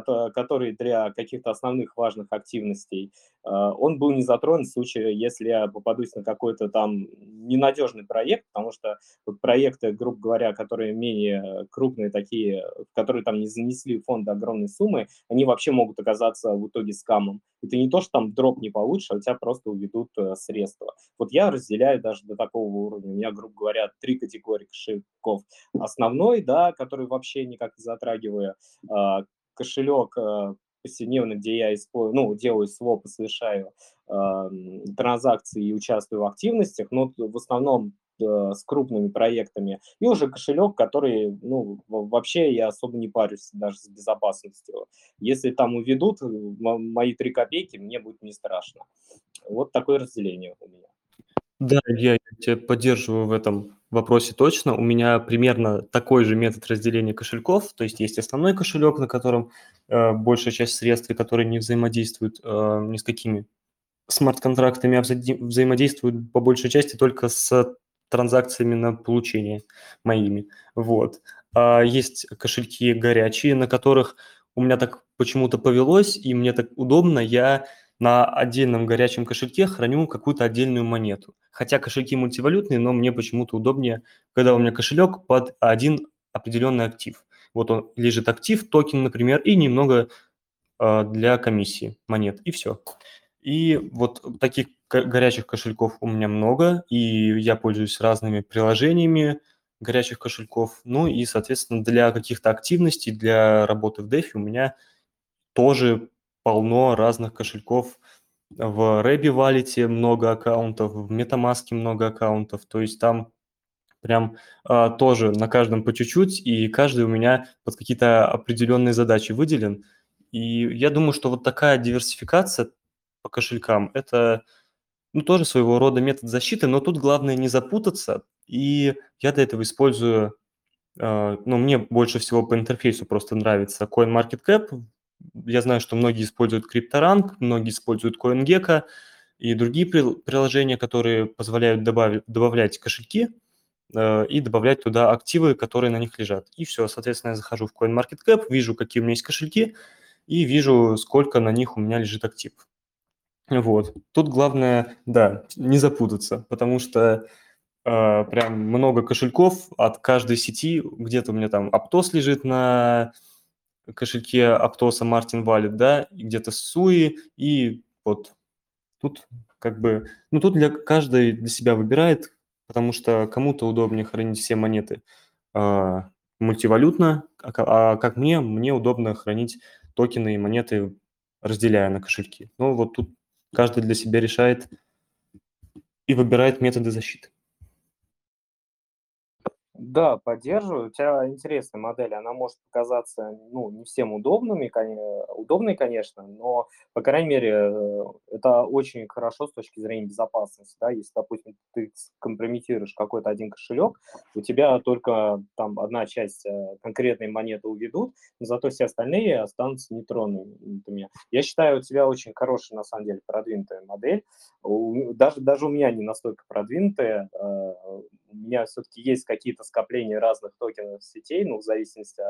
который для каких-то основных важных активностей, э, он был не затронут в случае, если я попадусь на какой-то там ненадежный проект, потому что проекты, грубо говоря, которые менее крупные такие, которые там не занесли в фонд огромной суммы, они вообще могут оказаться в итоге скамом. Это не то, что там дроп не получишь, а у тебя просто уведут э, средства. Вот я разделяю даже до такого уровня. У меня, грубо говоря, три категории кошельков. Основной, да, который вообще никак не затрагиваю, а, кошелек э, повседневно, где я использую, ну, делаю своп совершаю э, транзакции и участвую в активностях, но в основном э, с крупными проектами, и уже кошелек, который, ну, вообще я особо не парюсь даже с безопасностью. Если там уведут мои три копейки, мне будет не страшно. Вот такое разделение у меня. Да, я тебя поддерживаю в этом вопросе точно. У меня примерно такой же метод разделения кошельков. То есть есть основной кошелек, на котором э, большая часть средств, которые не взаимодействуют э, ни с какими смарт-контрактами, а взаимодействуют по большей части только с транзакциями на получение моими. Вот. А есть кошельки горячие, на которых у меня так почему-то повелось, и мне так удобно. Я на отдельном горячем кошельке храню какую-то отдельную монету. Хотя кошельки мультивалютные, но мне почему-то удобнее, когда у меня кошелек под один определенный актив. Вот он лежит актив, токен, например, и немного э, для комиссии монет, и все. И вот таких горячих кошельков у меня много, и я пользуюсь разными приложениями горячих кошельков. Ну и, соответственно, для каких-то активностей, для работы в DeFi у меня тоже полно разных кошельков. В Рэби Wallet много аккаунтов, в MetaMask много аккаунтов. То есть там прям а, тоже на каждом по чуть-чуть, и каждый у меня под какие-то определенные задачи выделен. И я думаю, что вот такая диверсификация по кошелькам – это ну, тоже своего рода метод защиты, но тут главное не запутаться. И я для этого использую, э, ну, мне больше всего по интерфейсу просто нравится CoinMarketCap я знаю, что многие используют CryptoRank, многие используют CoinGecko и другие приложения, которые позволяют добавить, добавлять кошельки э, и добавлять туда активы, которые на них лежат. И все, соответственно, я захожу в CoinMarketCap, вижу, какие у меня есть кошельки, и вижу, сколько на них у меня лежит актив. Вот. Тут главное, да, не запутаться, потому что э, прям много кошельков от каждой сети. Где-то у меня там Aptos лежит на кошельке Аптоса Мартин Валит, да, и где-то Суи, и вот тут как бы, ну тут для каждой для себя выбирает, потому что кому-то удобнее хранить все монеты э, мультивалютно, а, а как мне, мне удобно хранить токены и монеты, разделяя на кошельки. Ну вот тут каждый для себя решает и выбирает методы защиты. Да, поддерживаю. У тебя интересная модель. Она может показаться, ну, не всем удобными, удобной, конечно, но, по крайней мере, э, это очень хорошо с точки зрения безопасности, да. Если, допустим, ты компрометируешь какой-то один кошелек, у тебя только там одна часть э, конкретной монеты уведут, но зато все остальные останутся нетронутыми. Я считаю, у тебя очень хорошая, на самом деле, продвинутая модель. Даже, даже у меня не настолько продвинутая. Э, у меня все-таки есть какие-то скопления разных токенов сетей, ну, в зависимости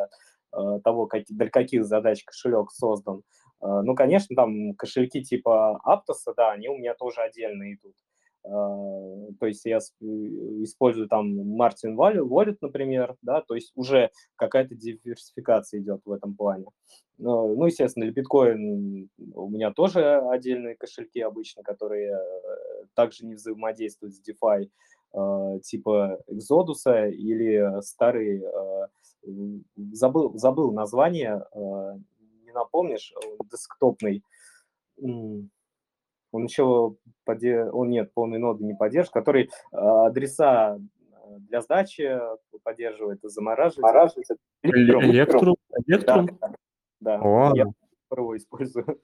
от того, как, для каких задач кошелек создан. Ну, конечно, там кошельки типа Aptos, да, они у меня тоже отдельно идут. То есть я использую там Martin Wallet, например, да, то есть уже какая-то диверсификация идет в этом плане. Ну, естественно, для биткоин у меня тоже отдельные кошельки обычно, которые э, также не взаимодействуют с DeFi, э, типа Exodus или старый, э, забыл, забыл название, не напомнишь, десктопный, он еще, поде... он нет, полной ноды не поддерживает, который адреса для сдачи поддерживает и замораживает. Электрум. Электрум? Да, да. О. Я его использую.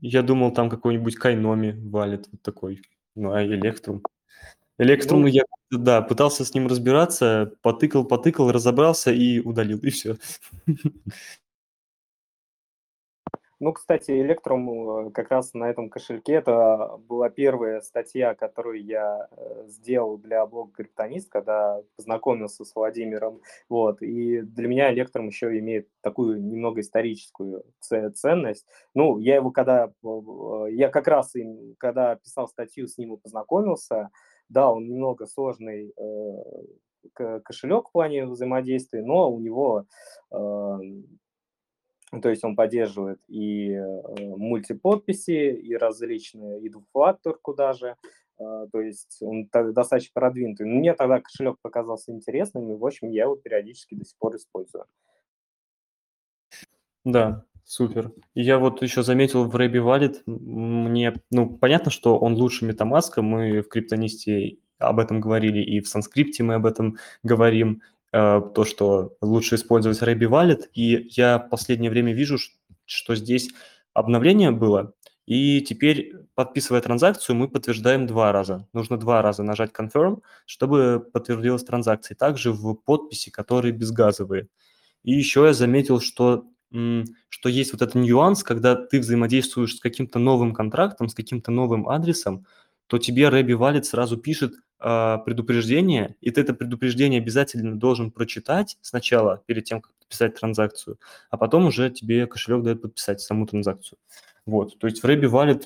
Я думал, там какой-нибудь Кайноми валит вот такой. Ну, а Электрум? Электрум, Ну. я, да, пытался с ним разбираться, потыкал, потыкал, разобрался и удалил, и все. *laughs* Ну, кстати, Electrum э, как раз на этом кошельке, это была первая статья, которую я э, сделал для блога Криптонист, когда познакомился с Владимиром. Вот. И для меня Electrum еще имеет такую немного историческую ценность. Ну, я его когда... э, Я как раз, им, когда писал статью, с ним и познакомился. Да, он немного сложный кошелек в плане взаимодействия, но у него то есть он поддерживает и э, мультиподписи, и различные, и двухфакторку даже. Э, то есть он та- достаточно продвинутый. Мне тогда кошелек показался интересным, и, в общем, я его периодически до сих пор использую. Да, супер. Я вот еще заметил в Рэби м, мне, ну, понятно, что он лучше Метамаска, мы в Криптонисте об этом говорили, и в Санскрипте мы об этом говорим, то, что лучше использовать Рэби Wallet, и я в последнее время вижу, что здесь обновление было, и теперь, подписывая транзакцию, мы подтверждаем два раза. Нужно два раза нажать Confirm, чтобы подтвердилась транзакция. Также в подписи, которые безгазовые. И еще я заметил, что, что есть вот этот нюанс, когда ты взаимодействуешь с каким-то новым контрактом, с каким-то новым адресом, то тебе Рэби Wallet сразу пишет предупреждение, и ты это предупреждение обязательно должен прочитать сначала, перед тем, как подписать транзакцию, а потом уже тебе кошелек дает подписать саму транзакцию. Вот, то есть в Рэби Wallet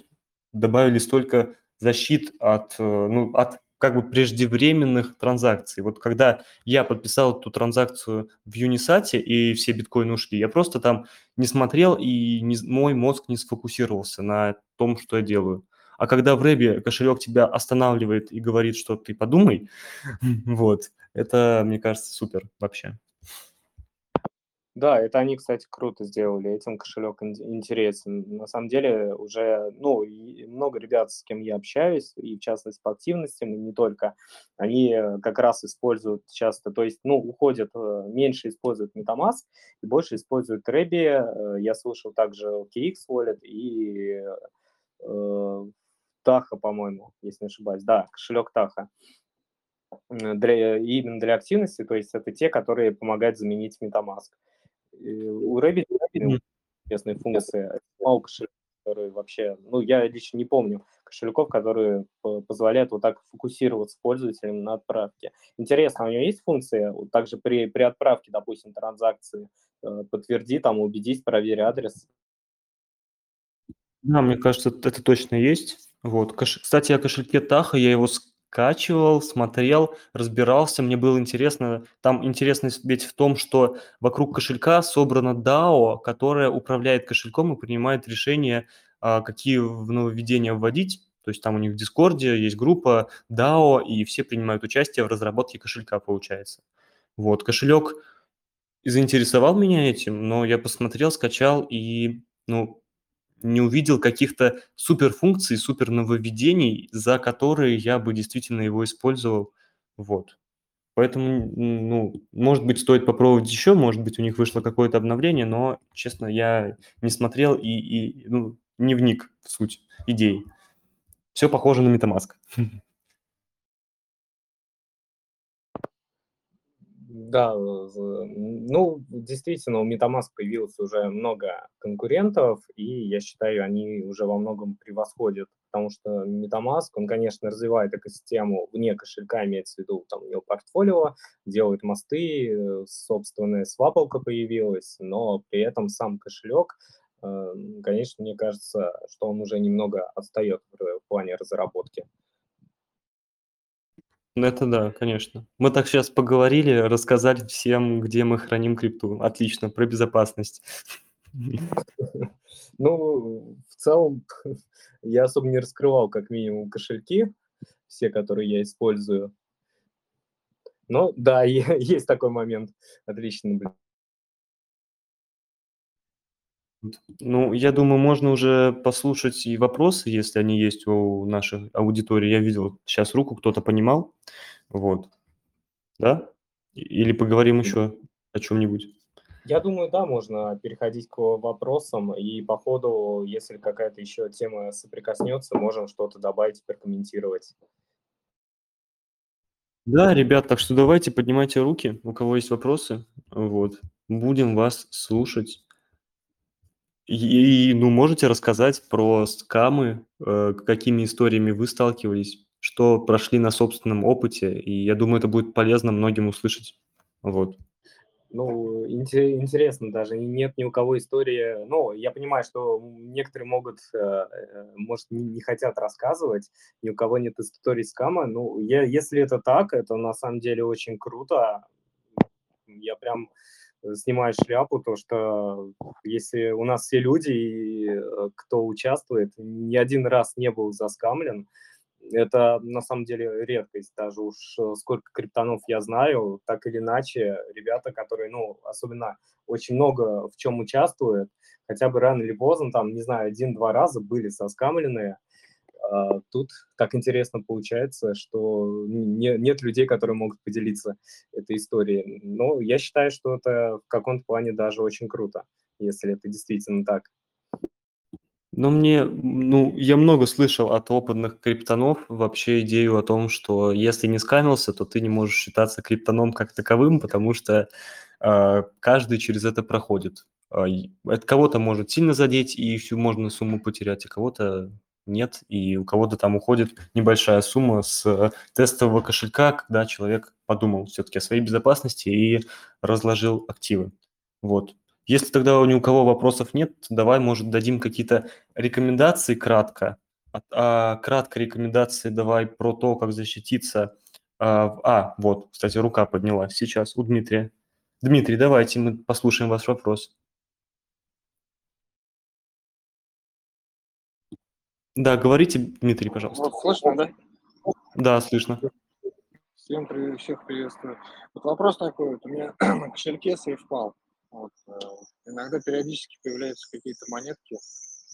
добавили столько защит от, э, ну, от как бы преждевременных транзакций. Вот когда я подписал эту транзакцию в Unisat и все биткоины ушли, я просто там не смотрел и не, мой мозг не сфокусировался на том, что я делаю. А когда в Рэбе кошелек тебя останавливает и говорит, что ты подумай, *laughs* вот, это, мне кажется, супер вообще. Да, это они, кстати, круто сделали. Этим кошелек ин- интересен. На самом деле уже, ну, много ребят, с кем я общаюсь, и в частности по активностям, и не только, они э, как раз используют часто, то есть, ну, уходят, э, меньше используют MetaMask и больше используют Рэби. Я слышал также KX Wallet и э, Таха, по-моему, если не ошибаюсь. Да, кошелек Таха. Для, именно для активности, то есть это те, которые помогают заменить MetaMask. И у Мгм. интересные функции. Мало кошельков, которые вообще... Ну, я лично не помню кошельков, которые по- позволяют вот так фокусироваться пользователям на отправке. Интересно, у него есть функция также при, при отправке, допустим, транзакции, э, подтверди, там, убедись, проверь адрес. Да, мне кажется, это точно есть. Вот. Кстати, о кошельке Таха я его скачивал, смотрел, разбирался. Мне было интересно. Там интересность ведь в том, что вокруг кошелька собрана DAO, которая управляет кошельком и принимает решение, а, какие нововведения вводить. То есть там у них в Дискорде есть группа DAO, и все принимают участие в разработке кошелька, получается. Вот, кошелек заинтересовал меня этим, но я посмотрел, скачал и, ну, не увидел каких-то суперфункций, супер нововведений, за которые я бы действительно его использовал. Вот. Поэтому, ну, может быть, стоит попробовать еще, может быть, у них вышло какое-то обновление, но, честно, я не смотрел и, и ну, не вник в суть идей. Все похоже на MetaMask. *laughs* Да, ну, действительно, у MetaMask появилось уже много конкурентов, и я считаю, они уже во многом превосходят, потому что MetaMask, он, конечно, развивает экосистему вне кошелька, имеется в виду, там у него портфолио, делает мосты, э, собственная свапалка появилась, но при этом сам кошелек, э, конечно, мне кажется, что он уже немного отстает в плане разработки. Ну, это да, конечно. Мы так сейчас поговорили, рассказали всем, где мы храним крипту. Отлично, про безопасность. *laughs* Ну, в целом, *laughs* я особо не раскрывал, как минимум, кошельки, все, которые я использую. Но да, *laughs* есть такой момент. Отлично. Ну, я думаю, можно уже послушать и вопросы, если они есть у нашей аудитории. Я видел сейчас руку, кто-то понимал. Вот. Да? Или поговорим еще о чем-нибудь? Я думаю, да, можно переходить к вопросам, и по ходу, если какая-то еще тема соприкоснется, можем что-то добавить, прокомментировать. Да, ребят, так что давайте поднимайте руки, у кого есть вопросы. Вот. Будем вас слушать. И, ну, можете рассказать про скамы, э, какими историями вы сталкивались, что прошли на собственном опыте, и я думаю, это будет полезно многим услышать. Вот. Ну, интересно даже, нет ни у кого истории. Ну, я понимаю, что некоторые могут, э, э, может, не хотят рассказывать, ни у кого нет истории скама. Ну, я, если это так, это на самом деле очень круто. Я прям снимаю шляпу, то что если у нас все люди, э, кто участвует, ни один раз не был заскамлен, это на самом деле редкость, даже уж э, сколько криптонов я знаю, так или иначе, ребята, которые, ну, особенно очень много в чем участвуют, хотя бы рано или поздно, там, не знаю, один-два раза были соскамленные, а, тут так интересно получается, что не, нет людей, которые могут поделиться этой историей. Но я считаю, что это в каком-то плане даже очень круто, если это действительно так. Но мне, ну, я много слышал от опытных криптонов вообще идею о том, что если не скамился, то ты не можешь считаться криптоном как таковым, потому что э, каждый через это проходит. Э, это кого-то может сильно задеть и всю можно сумму потерять, а кого-то нет, и у кого-то там уходит небольшая сумма с тестового кошелька, когда человек подумал все-таки о своей безопасности и разложил активы. Вот. Если тогда ни у кого вопросов нет, давай, может, дадим какие-то рекомендации кратко. А, а кратко рекомендации давай про то, как защититься. А, а, вот, кстати, рука поднялась сейчас у Дмитрия. Дмитрий, давайте мы послушаем ваш вопрос. Да, говорите, Дмитрий, пожалуйста. Вот слышно, да? Да, слышно. Всем привет, всех приветствую. Вот вопрос такой, вот у меня *clears throat* на кошельке SafePal. Вот, э, иногда периодически появляются какие-то монетки.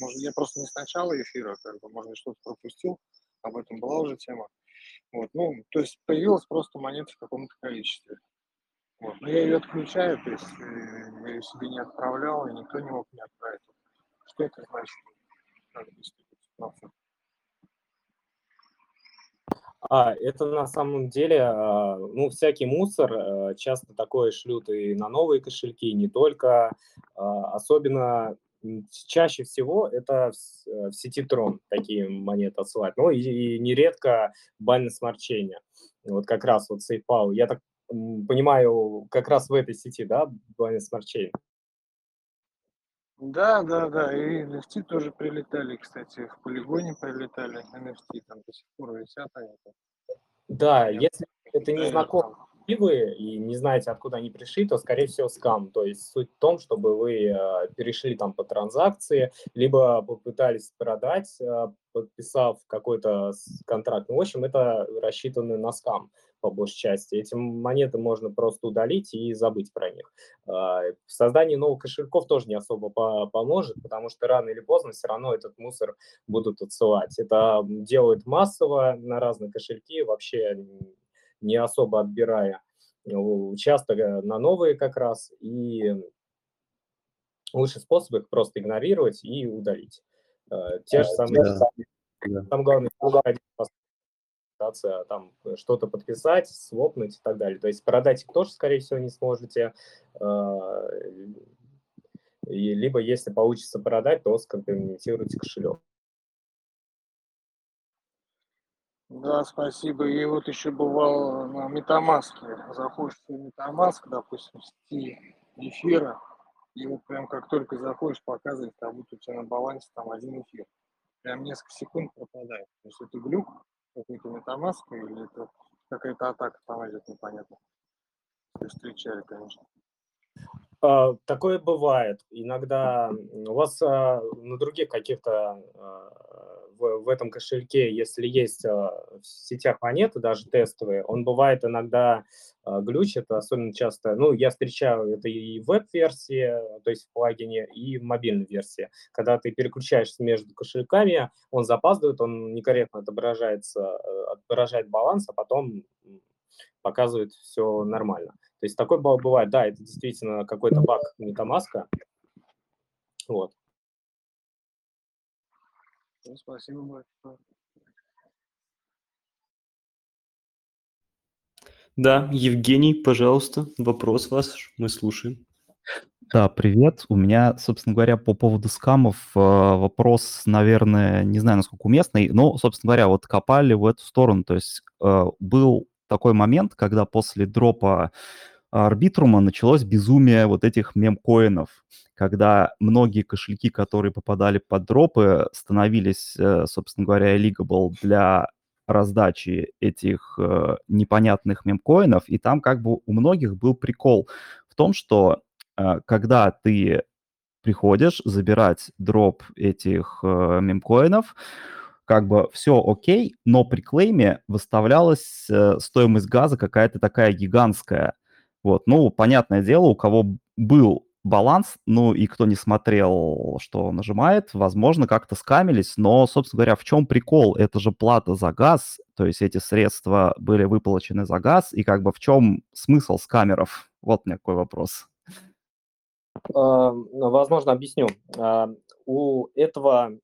Может, я просто не с начала эфира, как бы, может, что-то пропустил, об этом была уже тема. Вот, ну, то есть появилась просто монета в каком-то количестве. Вот, но я ее отключаю, то есть э, я ее себе не отправлял, и никто не мог мне отправить. Что это значит? А, это на самом деле, а, ну, всякий мусор а, часто такое шлют и на новые кошельки, не только. А, особенно чаще всего это в сети Tron такие монеты отсылать. Ну и, и нередко Smart Chain. Вот как раз вот SafePal. Я так понимаю, как раз в этой сети, да, Smart Chain? Да, да, да, и NFT тоже прилетали, кстати, в полигоне прилетали NFT, там до сих пор висят они. Да, если это не знакомые активы и не знаете, откуда они пришли, то, скорее всего, скам. То есть суть в том, чтобы вы э, перешли там по транзакции, либо попытались продать, э, подписав какой-то контракт. Ну, в общем, это рассчитано на скам по большей части. Эти монеты можно просто удалить и забыть про них. А, в создании новых кошельков тоже не особо поможет, потому что рано или поздно все равно этот мусор будут отсылать. Это делают массово на разные кошельки, вообще не особо отбирая. Часто э, на новые как раз. И лучший способ их просто игнорировать и удалить. Э, те же самые... Да. Самое главное, пытаться там что-то подписать, свопнуть и так далее. То есть продать их тоже, скорее всего, не сможете. А, и либо если получится продать, то скомпрометируйте кошелек. Да, спасибо. И вот еще бывал на Метамаске. Заходишь в Метамаск, допустим, в эфира, вот прям как только заходишь, показывает, как будто у тебя на балансе там один эфир. Прям несколько секунд пропадает. То есть это глюк какой-то Метамаска или это какая-то атака там идет непонятно. Встречали, конечно. А, такое бывает. Иногда у вас а, на других каких-то а, в, в этом кошельке, если есть в сетях монеты, даже тестовые, он бывает иногда глючит, особенно часто, ну, я встречаю это и в веб-версии, то есть в плагине, и в мобильной версии. Когда ты переключаешься между кошельками, он запаздывает, он некорректно отображается, отображает баланс, а потом показывает все нормально. То есть такой бывает, да, это действительно какой-то баг MetaMask. Вот. Ну, спасибо большое. Да, Евгений, пожалуйста, вопрос ваш, мы слушаем. Да, привет. У меня, собственно говоря, по поводу скамов э, вопрос, наверное, не знаю, насколько уместный, но, собственно говоря, вот копали в эту сторону. То есть э, был такой момент, когда после дропа арбитрума началось безумие вот этих мемкоинов, когда многие кошельки, которые попадали под дропы, становились, э, собственно говоря, legal для раздачи этих э, непонятных мемкоинов, и там как бы у многих был прикол в том, что э, когда ты приходишь забирать дроп этих э, мемкоинов, как бы все окей, но при клейме выставлялась э, стоимость газа какая-то такая гигантская. Вот, ну, понятное дело, у кого был баланс, ну и кто не смотрел, что нажимает, возможно, как-то скамились, но, собственно говоря, в чем прикол? Это же плата за газ, то есть эти средства были выплачены за газ, и как бы в чем смысл скамеров? Вот у меня какой вопрос. А, возможно, объясню. А, у этого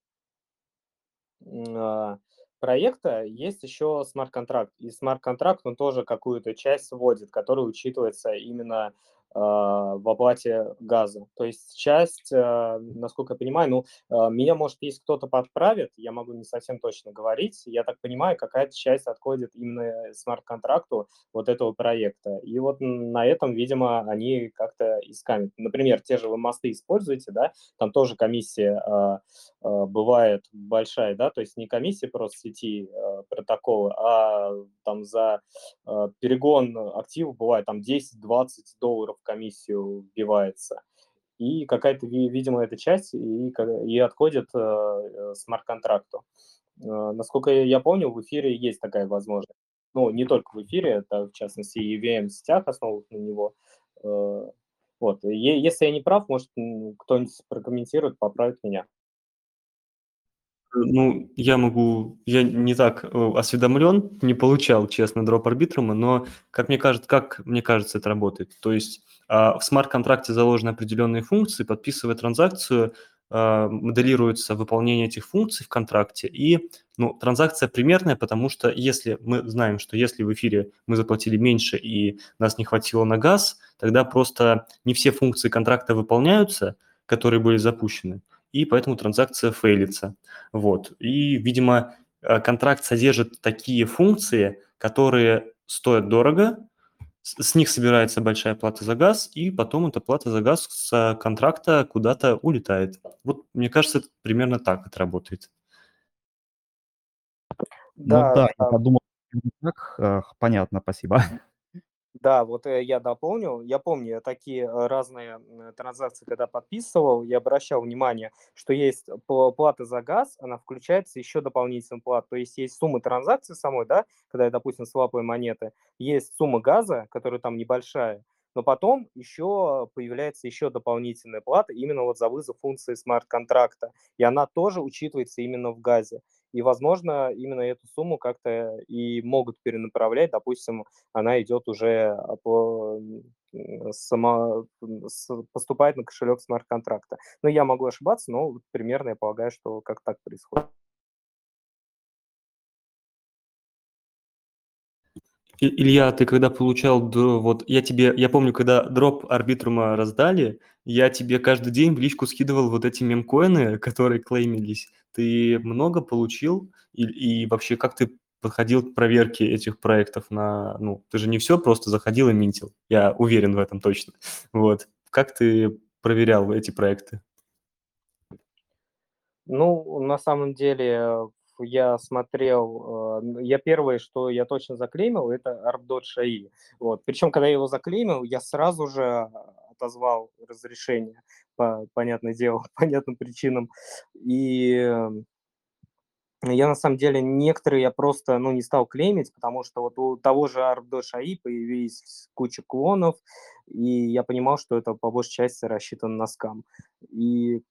а, проекта есть еще смарт-контракт. И смарт-контракт, он тоже какую-то часть сводит, которая учитывается именно в оплате газа. То есть часть, а, насколько я понимаю, ну, а, меня, может, если кто-то подправит, я могу не совсем точно говорить, я так понимаю, какая-то часть отходит именно смарт-контракту вот этого проекта. И вот на этом, видимо, они как-то искали. Например, те же вы мосты используете, да, там тоже комиссия бывает большая, да, то есть не комиссия просто сети протокола, а там за перегон активов бывает там 10-20 долларов комиссию вбивается. И какая-то, видимо, эта часть и, и отходит э, э, смарт-контракту. Э, насколько я помню, в эфире есть такая возможность. Ну, не только в эфире, это, в частности, и в EVM-сетях, основанных на него. Э, вот. Если я не прав, может, кто-нибудь прокомментирует, поправит меня. Ну, я могу, я не так э, осведомлен, не получал, честно, дроп арбитрума, но как мне кажется, как мне кажется, это работает. То есть а, в смарт-контракте заложены определенные функции, подписывая транзакцию, а, моделируется выполнение этих функций в контракте, и ну, транзакция примерная, потому что если мы знаем, что если в эфире мы заплатили меньше и нас не хватило на газ, тогда просто не все функции контракта выполняются, которые были запущены, и поэтому транзакция фейлится. Вот. И, видимо, э, контракт содержит такие функции, которые стоят дорого, с них собирается большая плата за газ, и потом эта плата за газ с контракта куда-то улетает. Вот, мне кажется, это примерно так это работает. Да, ну да, да. я подумал, так, понятно, спасибо. Да, вот э, я дополню. Я помню, такие э, разные транзакции, когда подписывал, я обращал внимание, что есть плата за газ, она включается еще дополнительным плат. То есть есть сумма транзакции самой, да, когда я, допустим, свапаю монеты, есть сумма газа, которая там небольшая, но потом еще появляется еще дополнительная плата именно вот за вызов функции смарт-контракта, и она тоже учитывается именно в газе. И, возможно, именно эту сумму как-то и могут перенаправлять. Допустим, она идет уже а, по сама, поступает на кошелек смарт-контракта. Но я могу ошибаться, но примерно я полагаю, что как так происходит. Илья, ты когда получал, вот я тебе, я помню, когда дроп арбитрума раздали, я тебе каждый день в личку скидывал вот эти мемкоины, которые клеймились. Ты много получил? И, и вообще, как ты подходил к проверке этих проектов на, ну, ты же не все просто заходил и минтил. Я уверен в этом точно. Вот. Как ты проверял эти проекты? Ну, на самом деле, я смотрел, э, я первое, что я точно заклеймил, это ARP.ai. Вот. Причем, когда я его заклеймил, я сразу же отозвал разрешение, по, понятное дело, по *laughs* понятным причинам. И я на самом деле некоторые я просто ну, не стал клеймить, потому что вот у того же ARP.ai появились куча клонов, и я понимал, что это по большей части рассчитано на скам. И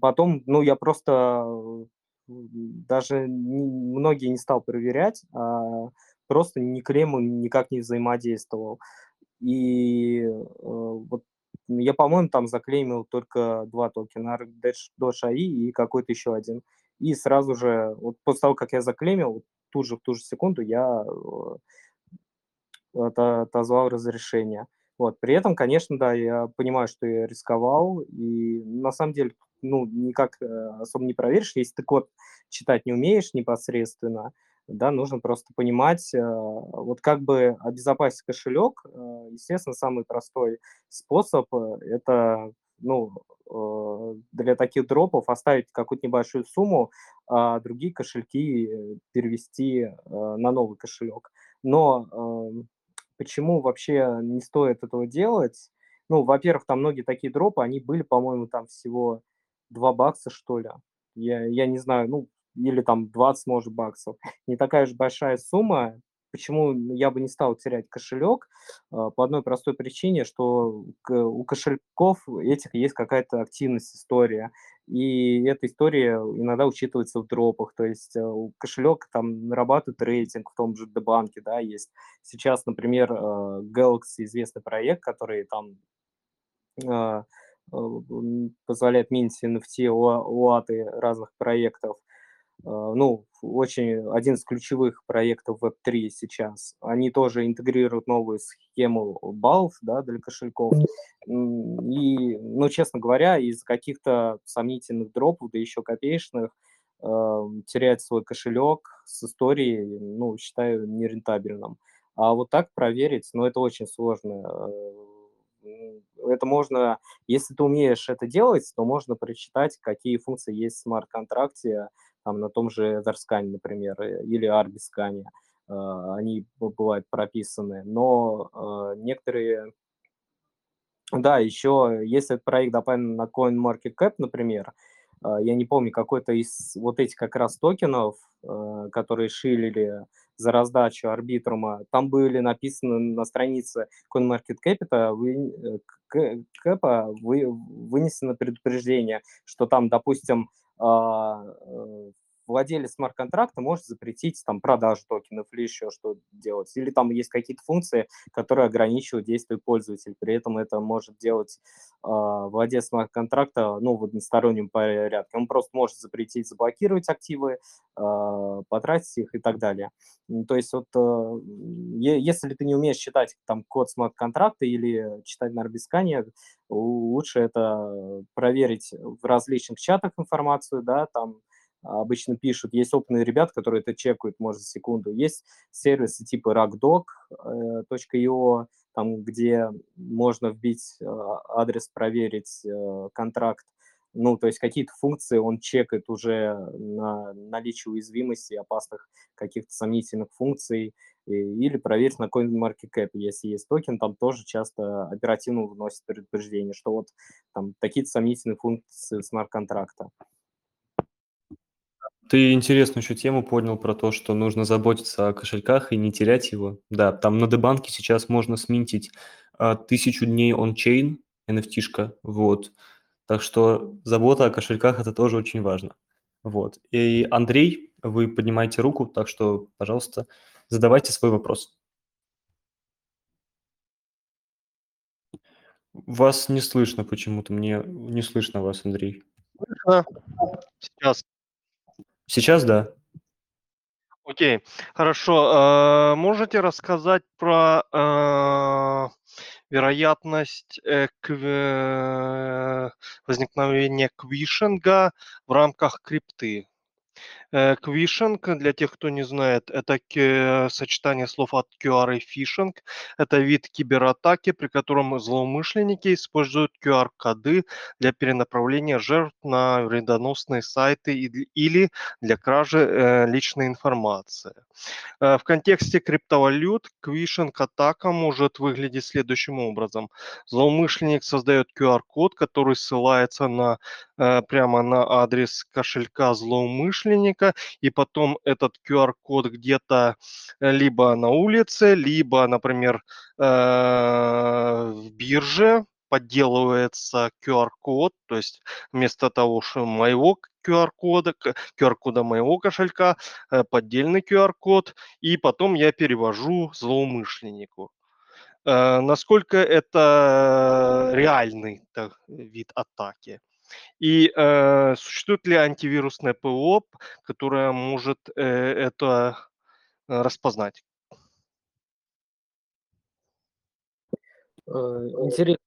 потом, ну, я просто даже многие не стал проверять, а просто ни клейму никак не взаимодействовал. И э, вот я, по-моему, там заклеймил только два токена, Dash.ai и какой-то еще один. И сразу же, вот после того, как я заклеймил, тут же в ту же секунду я это, отозвал разрешение. Вот. При этом, конечно, да, я понимаю, что я рисковал, и на самом деле ну, никак э, особо не проверишь, если ты код читать не умеешь непосредственно, да, нужно просто понимать, э, вот как бы обезопасить кошелек, э, естественно, самый простой способ – это, ну, для таких дропов оставить какую-то небольшую сумму, а другие кошельки перевести на новый кошелек. Но эм, почему вообще не стоит этого делать? Ну, во-первых, там многие такие дропы, они были, по-моему, там всего 2 бакса, что ли. Я, я не знаю, ну, или там 20, может, баксов. *laughs* Не такая же большая сумма. Почему я бы не стал терять кошелек? А, по одной простой причине, что у кошельков этих есть какая-то активность, история. И эта история иногда учитывается в дропах. То есть э, кошелек там нарабатывает рейтинг в том же Дебанке, да, есть. Сейчас, например, э, Galaxy известный проект, который там а, позволяет минтить NFT, латы разных проектов. А, ну, очень один из ключевых проектов Web3 сейчас. Они тоже интегрируют новую схему баллов да, для кошельков. И, ну, честно говоря, из каких-то сомнительных дропов, да еще копеечных, э, терять свой кошелек с историей, ну, считаю нерентабельным. А вот так проверить, ну, это очень сложно это можно, если ты умеешь это делать, то можно прочитать, какие функции есть в смарт-контракте, там, на том же Etherscan, например, э, или Arbiscan. Э, они бывают прописаны. Но э, некоторые... Да, еще, если этот проект допущен на CoinMarketCap, например, я не помню, какой-то из вот этих как раз токенов, которые шилили за раздачу арбитрума, там были написаны на странице CoinMarketCap Кэпа вы, вынесено предупреждение, что там, допустим, а, э, владелец смарт-контракта может запретить там продажу токенов или еще что делать. Или там есть какие-то функции, которые ограничивают действие пользователя. При этом это может делать э, владелец смарт-контракта ну, в одностороннем порядке. Он просто может запретить, заблокировать активы, э, потратить их и так далее. То есть вот э, если ты не умеешь читать там код смарт-контракта или читать на Арбискане, лучше это проверить в различных чатах информацию, да, там обычно пишут. Есть опытные ребята, которые это чекают, может, за секунду. Есть сервисы типа ragdog.io, там, где можно вбить э, адрес, проверить э, контракт. Ну, то есть какие-то функции он чекает уже на наличие уязвимости, опасных каких-то сомнительных функций, или проверить на CoinMarketCap, если есть токен, там тоже часто оперативно вносит предупреждение, что вот там такие-то сомнительные функции смарт-контракта. Ты интересную еще тему поднял про то, что нужно заботиться о кошельках и не терять его. Да, там на Дебанке сейчас можно сминтить а, тысячу дней ончейн, NFT-шка, вот. Так что забота о кошельках – это тоже очень важно. Вот. И Андрей, вы поднимаете руку, так что, пожалуйста, задавайте свой вопрос. Вас не слышно почему-то, мне не слышно вас, Андрей. Слышно. Сейчас. Сейчас да. Окей, хорошо. Э, можете рассказать про э, вероятность э, возникновения квишинга в рамках крипты? Э, Квишинг, для тех, кто не знает, это сочетание слов от QR и фишинг. Это вид кибератаки, при котором злоумышленники используют QR-коды для перенаправления жертв на вредоносные сайты или для кражи э, личной информации. Э, в контексте криптовалют квишинг-атака может выглядеть следующим образом. Злоумышленник создает QR-код, который ссылается на, прямо на адрес кошелька злоумышленника, сотрудника, и потом этот QR-код где-то э, либо на улице, либо, например, э, в бирже подделывается QR-код, то есть вместо того, что моего QR-кода, QR-кода моего кошелька, э, поддельный QR-код, и потом я перевожу злоумышленнику. Насколько это реальный вид атаки? И э, существует ли антивирусное ПО, которое может э, это э, распознать? Э, интересно,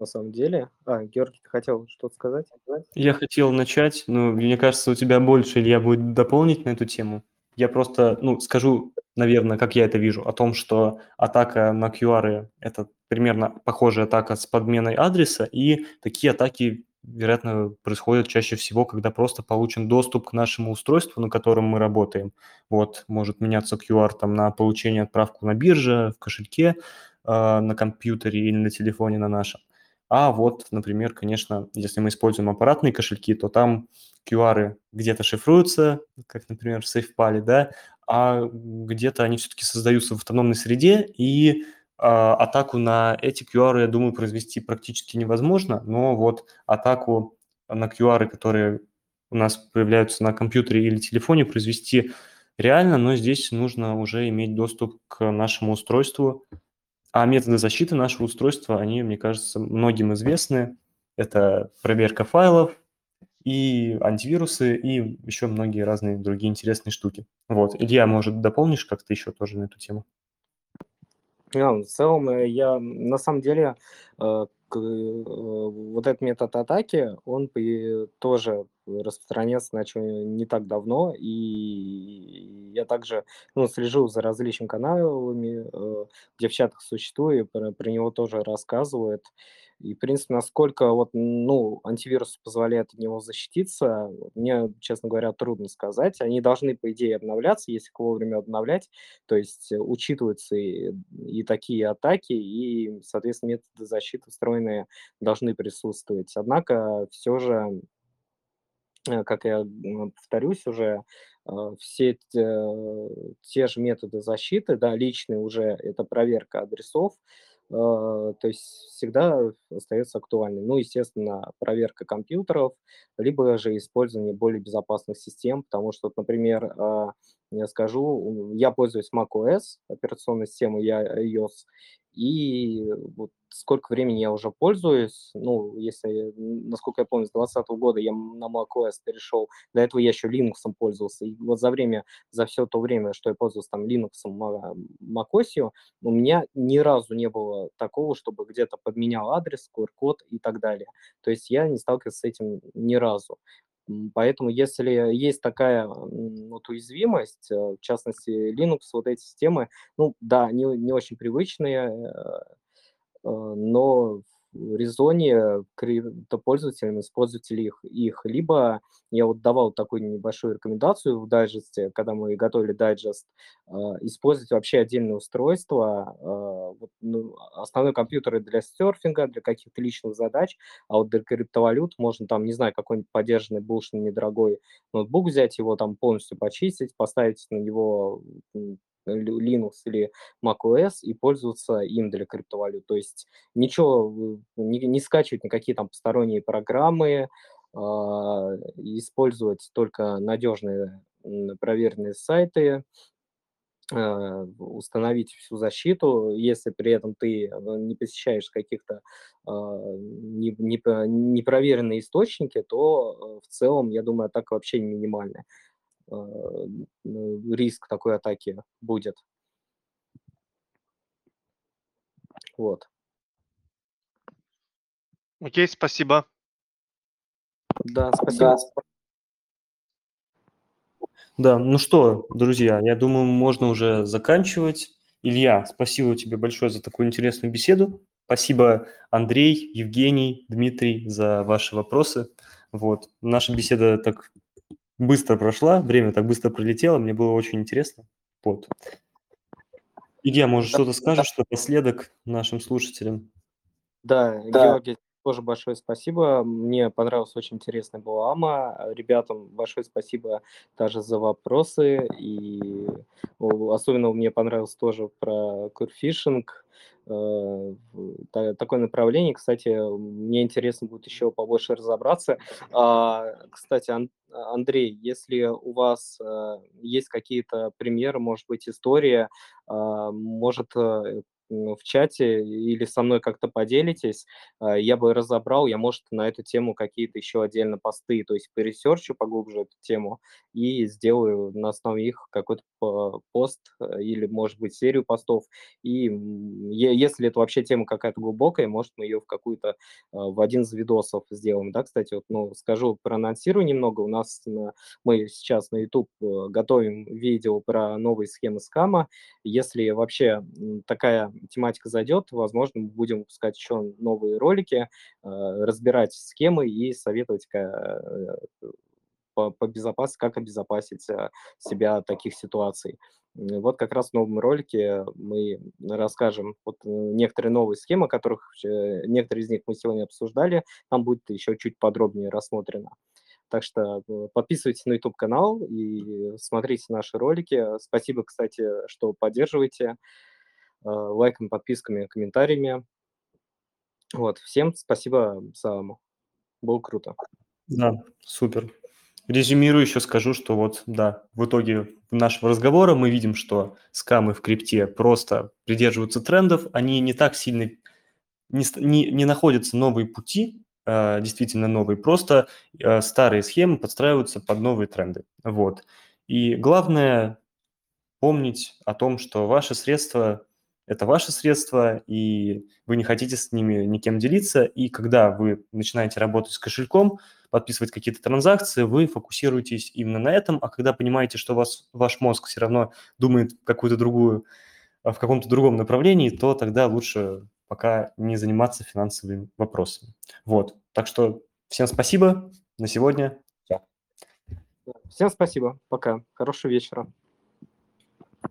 на самом деле. А, Георгий, ты хотел что-то сказать? Я хотел начать, но мне кажется, у тебя больше, Илья, будет дополнить на эту тему. Я просто, ну, скажу, наверное, как я это вижу, о том, что атака на QR – это примерно похожая атака с подменой адреса, и такие атаки вероятно, происходит чаще всего, когда просто получен доступ к нашему устройству, на котором мы работаем. Вот, может меняться QR там на получение отправку на бирже, в кошельке, э, на компьютере или на телефоне на нашем. А вот, например, конечно, если мы используем аппаратные кошельки, то там QR где-то шифруются, как, например, в SafePal, да, а где-то они все-таки создаются в автономной среде, и атаку на эти QR, я думаю, произвести практически невозможно, но вот атаку на QR, которые у нас появляются на компьютере или телефоне, произвести реально, но здесь нужно уже иметь доступ к нашему устройству. А методы защиты нашего устройства, они, мне кажется, многим известны. Это проверка файлов, и антивирусы, и еще многие разные другие интересные штуки. Вот. Илья, может, дополнишь как-то еще тоже на эту тему? Да, в целом, э, я на самом деле э, к, э, вот этот метод атаки, он тоже распространяется начал не так давно, и я также ну, слежу за различными каналами, где в чатах существую, про, про него тоже рассказывают. И, в принципе, насколько вот, ну, антивирус позволяет от него защититься, мне, честно говоря, трудно сказать. Они должны, по идее, обновляться, если их вовремя обновлять. То есть э, учитываются и, и такие атаки, и, соответственно, методы защиты встроенные должны присутствовать. Однако все же, э, как я повторюсь уже, э, все те, те же методы защиты, да, личные уже, это проверка адресов, то есть всегда остается актуальной. Ну, естественно, проверка компьютеров, либо же использование более безопасных систем, потому что, например, а, я скажу, я пользуюсь macOS, операционной системой, я iOS, и вот сколько времени я уже пользуюсь, ну, если, насколько я помню, с 2020 года я на macOS перешел, до этого я еще Linux пользовался, и вот за время, за все то время, что я пользовался там Linux, macOS, у меня ни разу не было такого, чтобы где-то подменял адрес, QR-код и так далее. То есть я не сталкивался с этим ни разу. Поэтому если есть такая вот уязвимость, э, в частности Linux, вот эти системы, ну да, они не очень привычные, э, э, но резоне криптопользователям использовать их, их. Либо я вот давал такую небольшую рекомендацию в дайджесте, когда мы готовили дайджест, а, использовать вообще отдельное устройство. А, вот, ну, основной компьютер для серфинга, для каких-то личных задач, а вот для криптовалют можно там, не знаю, какой-нибудь поддержанный бушный недорогой ноутбук взять, его там полностью почистить, поставить на него Linux или macOS и пользоваться им для криптовалют. То есть ничего, не, не скачивать никакие там посторонние программы, э, использовать только надежные проверенные сайты, э, установить всю защиту, если при этом ты э, не посещаешь каких-то э, непроверенные источники, то в целом, я думаю, атака вообще минимальная. Э, риск такой атаки будет. Вот. Окей, спасибо. Да, спасибо. Да, ну что, друзья, я думаю, можно уже заканчивать. Илья, спасибо тебе большое за такую интересную беседу. Спасибо, Андрей, Евгений, Дмитрий, за ваши вопросы. Вот. Наша беседа так быстро прошла, время так быстро пролетело, мне было очень интересно. Вот. Илья, может, что-то скажешь напоследок нашим слушателям? Да, Георгий, тоже большое спасибо. Мне понравилась очень интересная была АМА. Ребятам большое спасибо даже за вопросы. И особенно мне понравилось тоже про курфишинг. Э, Такое направление, кстати, мне интересно будет еще побольше разобраться. А, Кстати, Ан- Андрей, если у вас э, есть какие-то примеры, может быть, история, а, может, э, в чате или со мной как-то поделитесь, а, я бы разобрал, я, может, на эту тему какие-то еще отдельно посты, то есть поресерчу поглубже эту тему и сделаю на основе их какой-то по- пост э, или, может быть, серию постов. И если это вообще тема какая-то глубокая, может, мы ее в какую-то, э, в один из видосов сделаем, да, кстати, вот, ну, скажу, проанонсирую немного, у нас на- мы сейчас на YouTube э, готовим видео про новые схемы скама, если вообще такая тематика зайдет, возможно, мы будем выпускать еще новые ролики, э, разбирать схемы и советовать э, по, по безопасности, как обезопасить э, себя от таких ситуаций. Вот как раз в новом ролике мы расскажем вот некоторые новые схемы, которых некоторые из них мы сегодня обсуждали, там будет еще чуть подробнее рассмотрено. Так что подписывайтесь на YouTube канал и смотрите наши ролики. Спасибо, кстати, что поддерживаете э, лайками, подписками, комментариями. Вот, всем спасибо за АМУ. Было круто. Да, супер. Резюмирую еще скажу, что вот, да, в итоге нашего разговора мы видим, что скамы в крипте просто придерживаются трендов, они не так сильно, не, не, не находятся новые пути, э, действительно новые, просто э, старые схемы подстраиваются под новые тренды. Вот. И главное помнить о том, что ваши средства – это ваши средства, и вы не хотите с ними никем делиться, и когда вы начинаете работать с кошельком, подписывать какие-то транзакции, вы фокусируетесь именно на этом, а когда понимаете, что вас, ваш мозг все равно думает какую-то другую, в каком-то другом направлении, то тогда лучше пока не заниматься финансовыми вопросами. Вот, так что всем спасибо на сегодня. Всем спасибо. Пока. Хорошего вечера.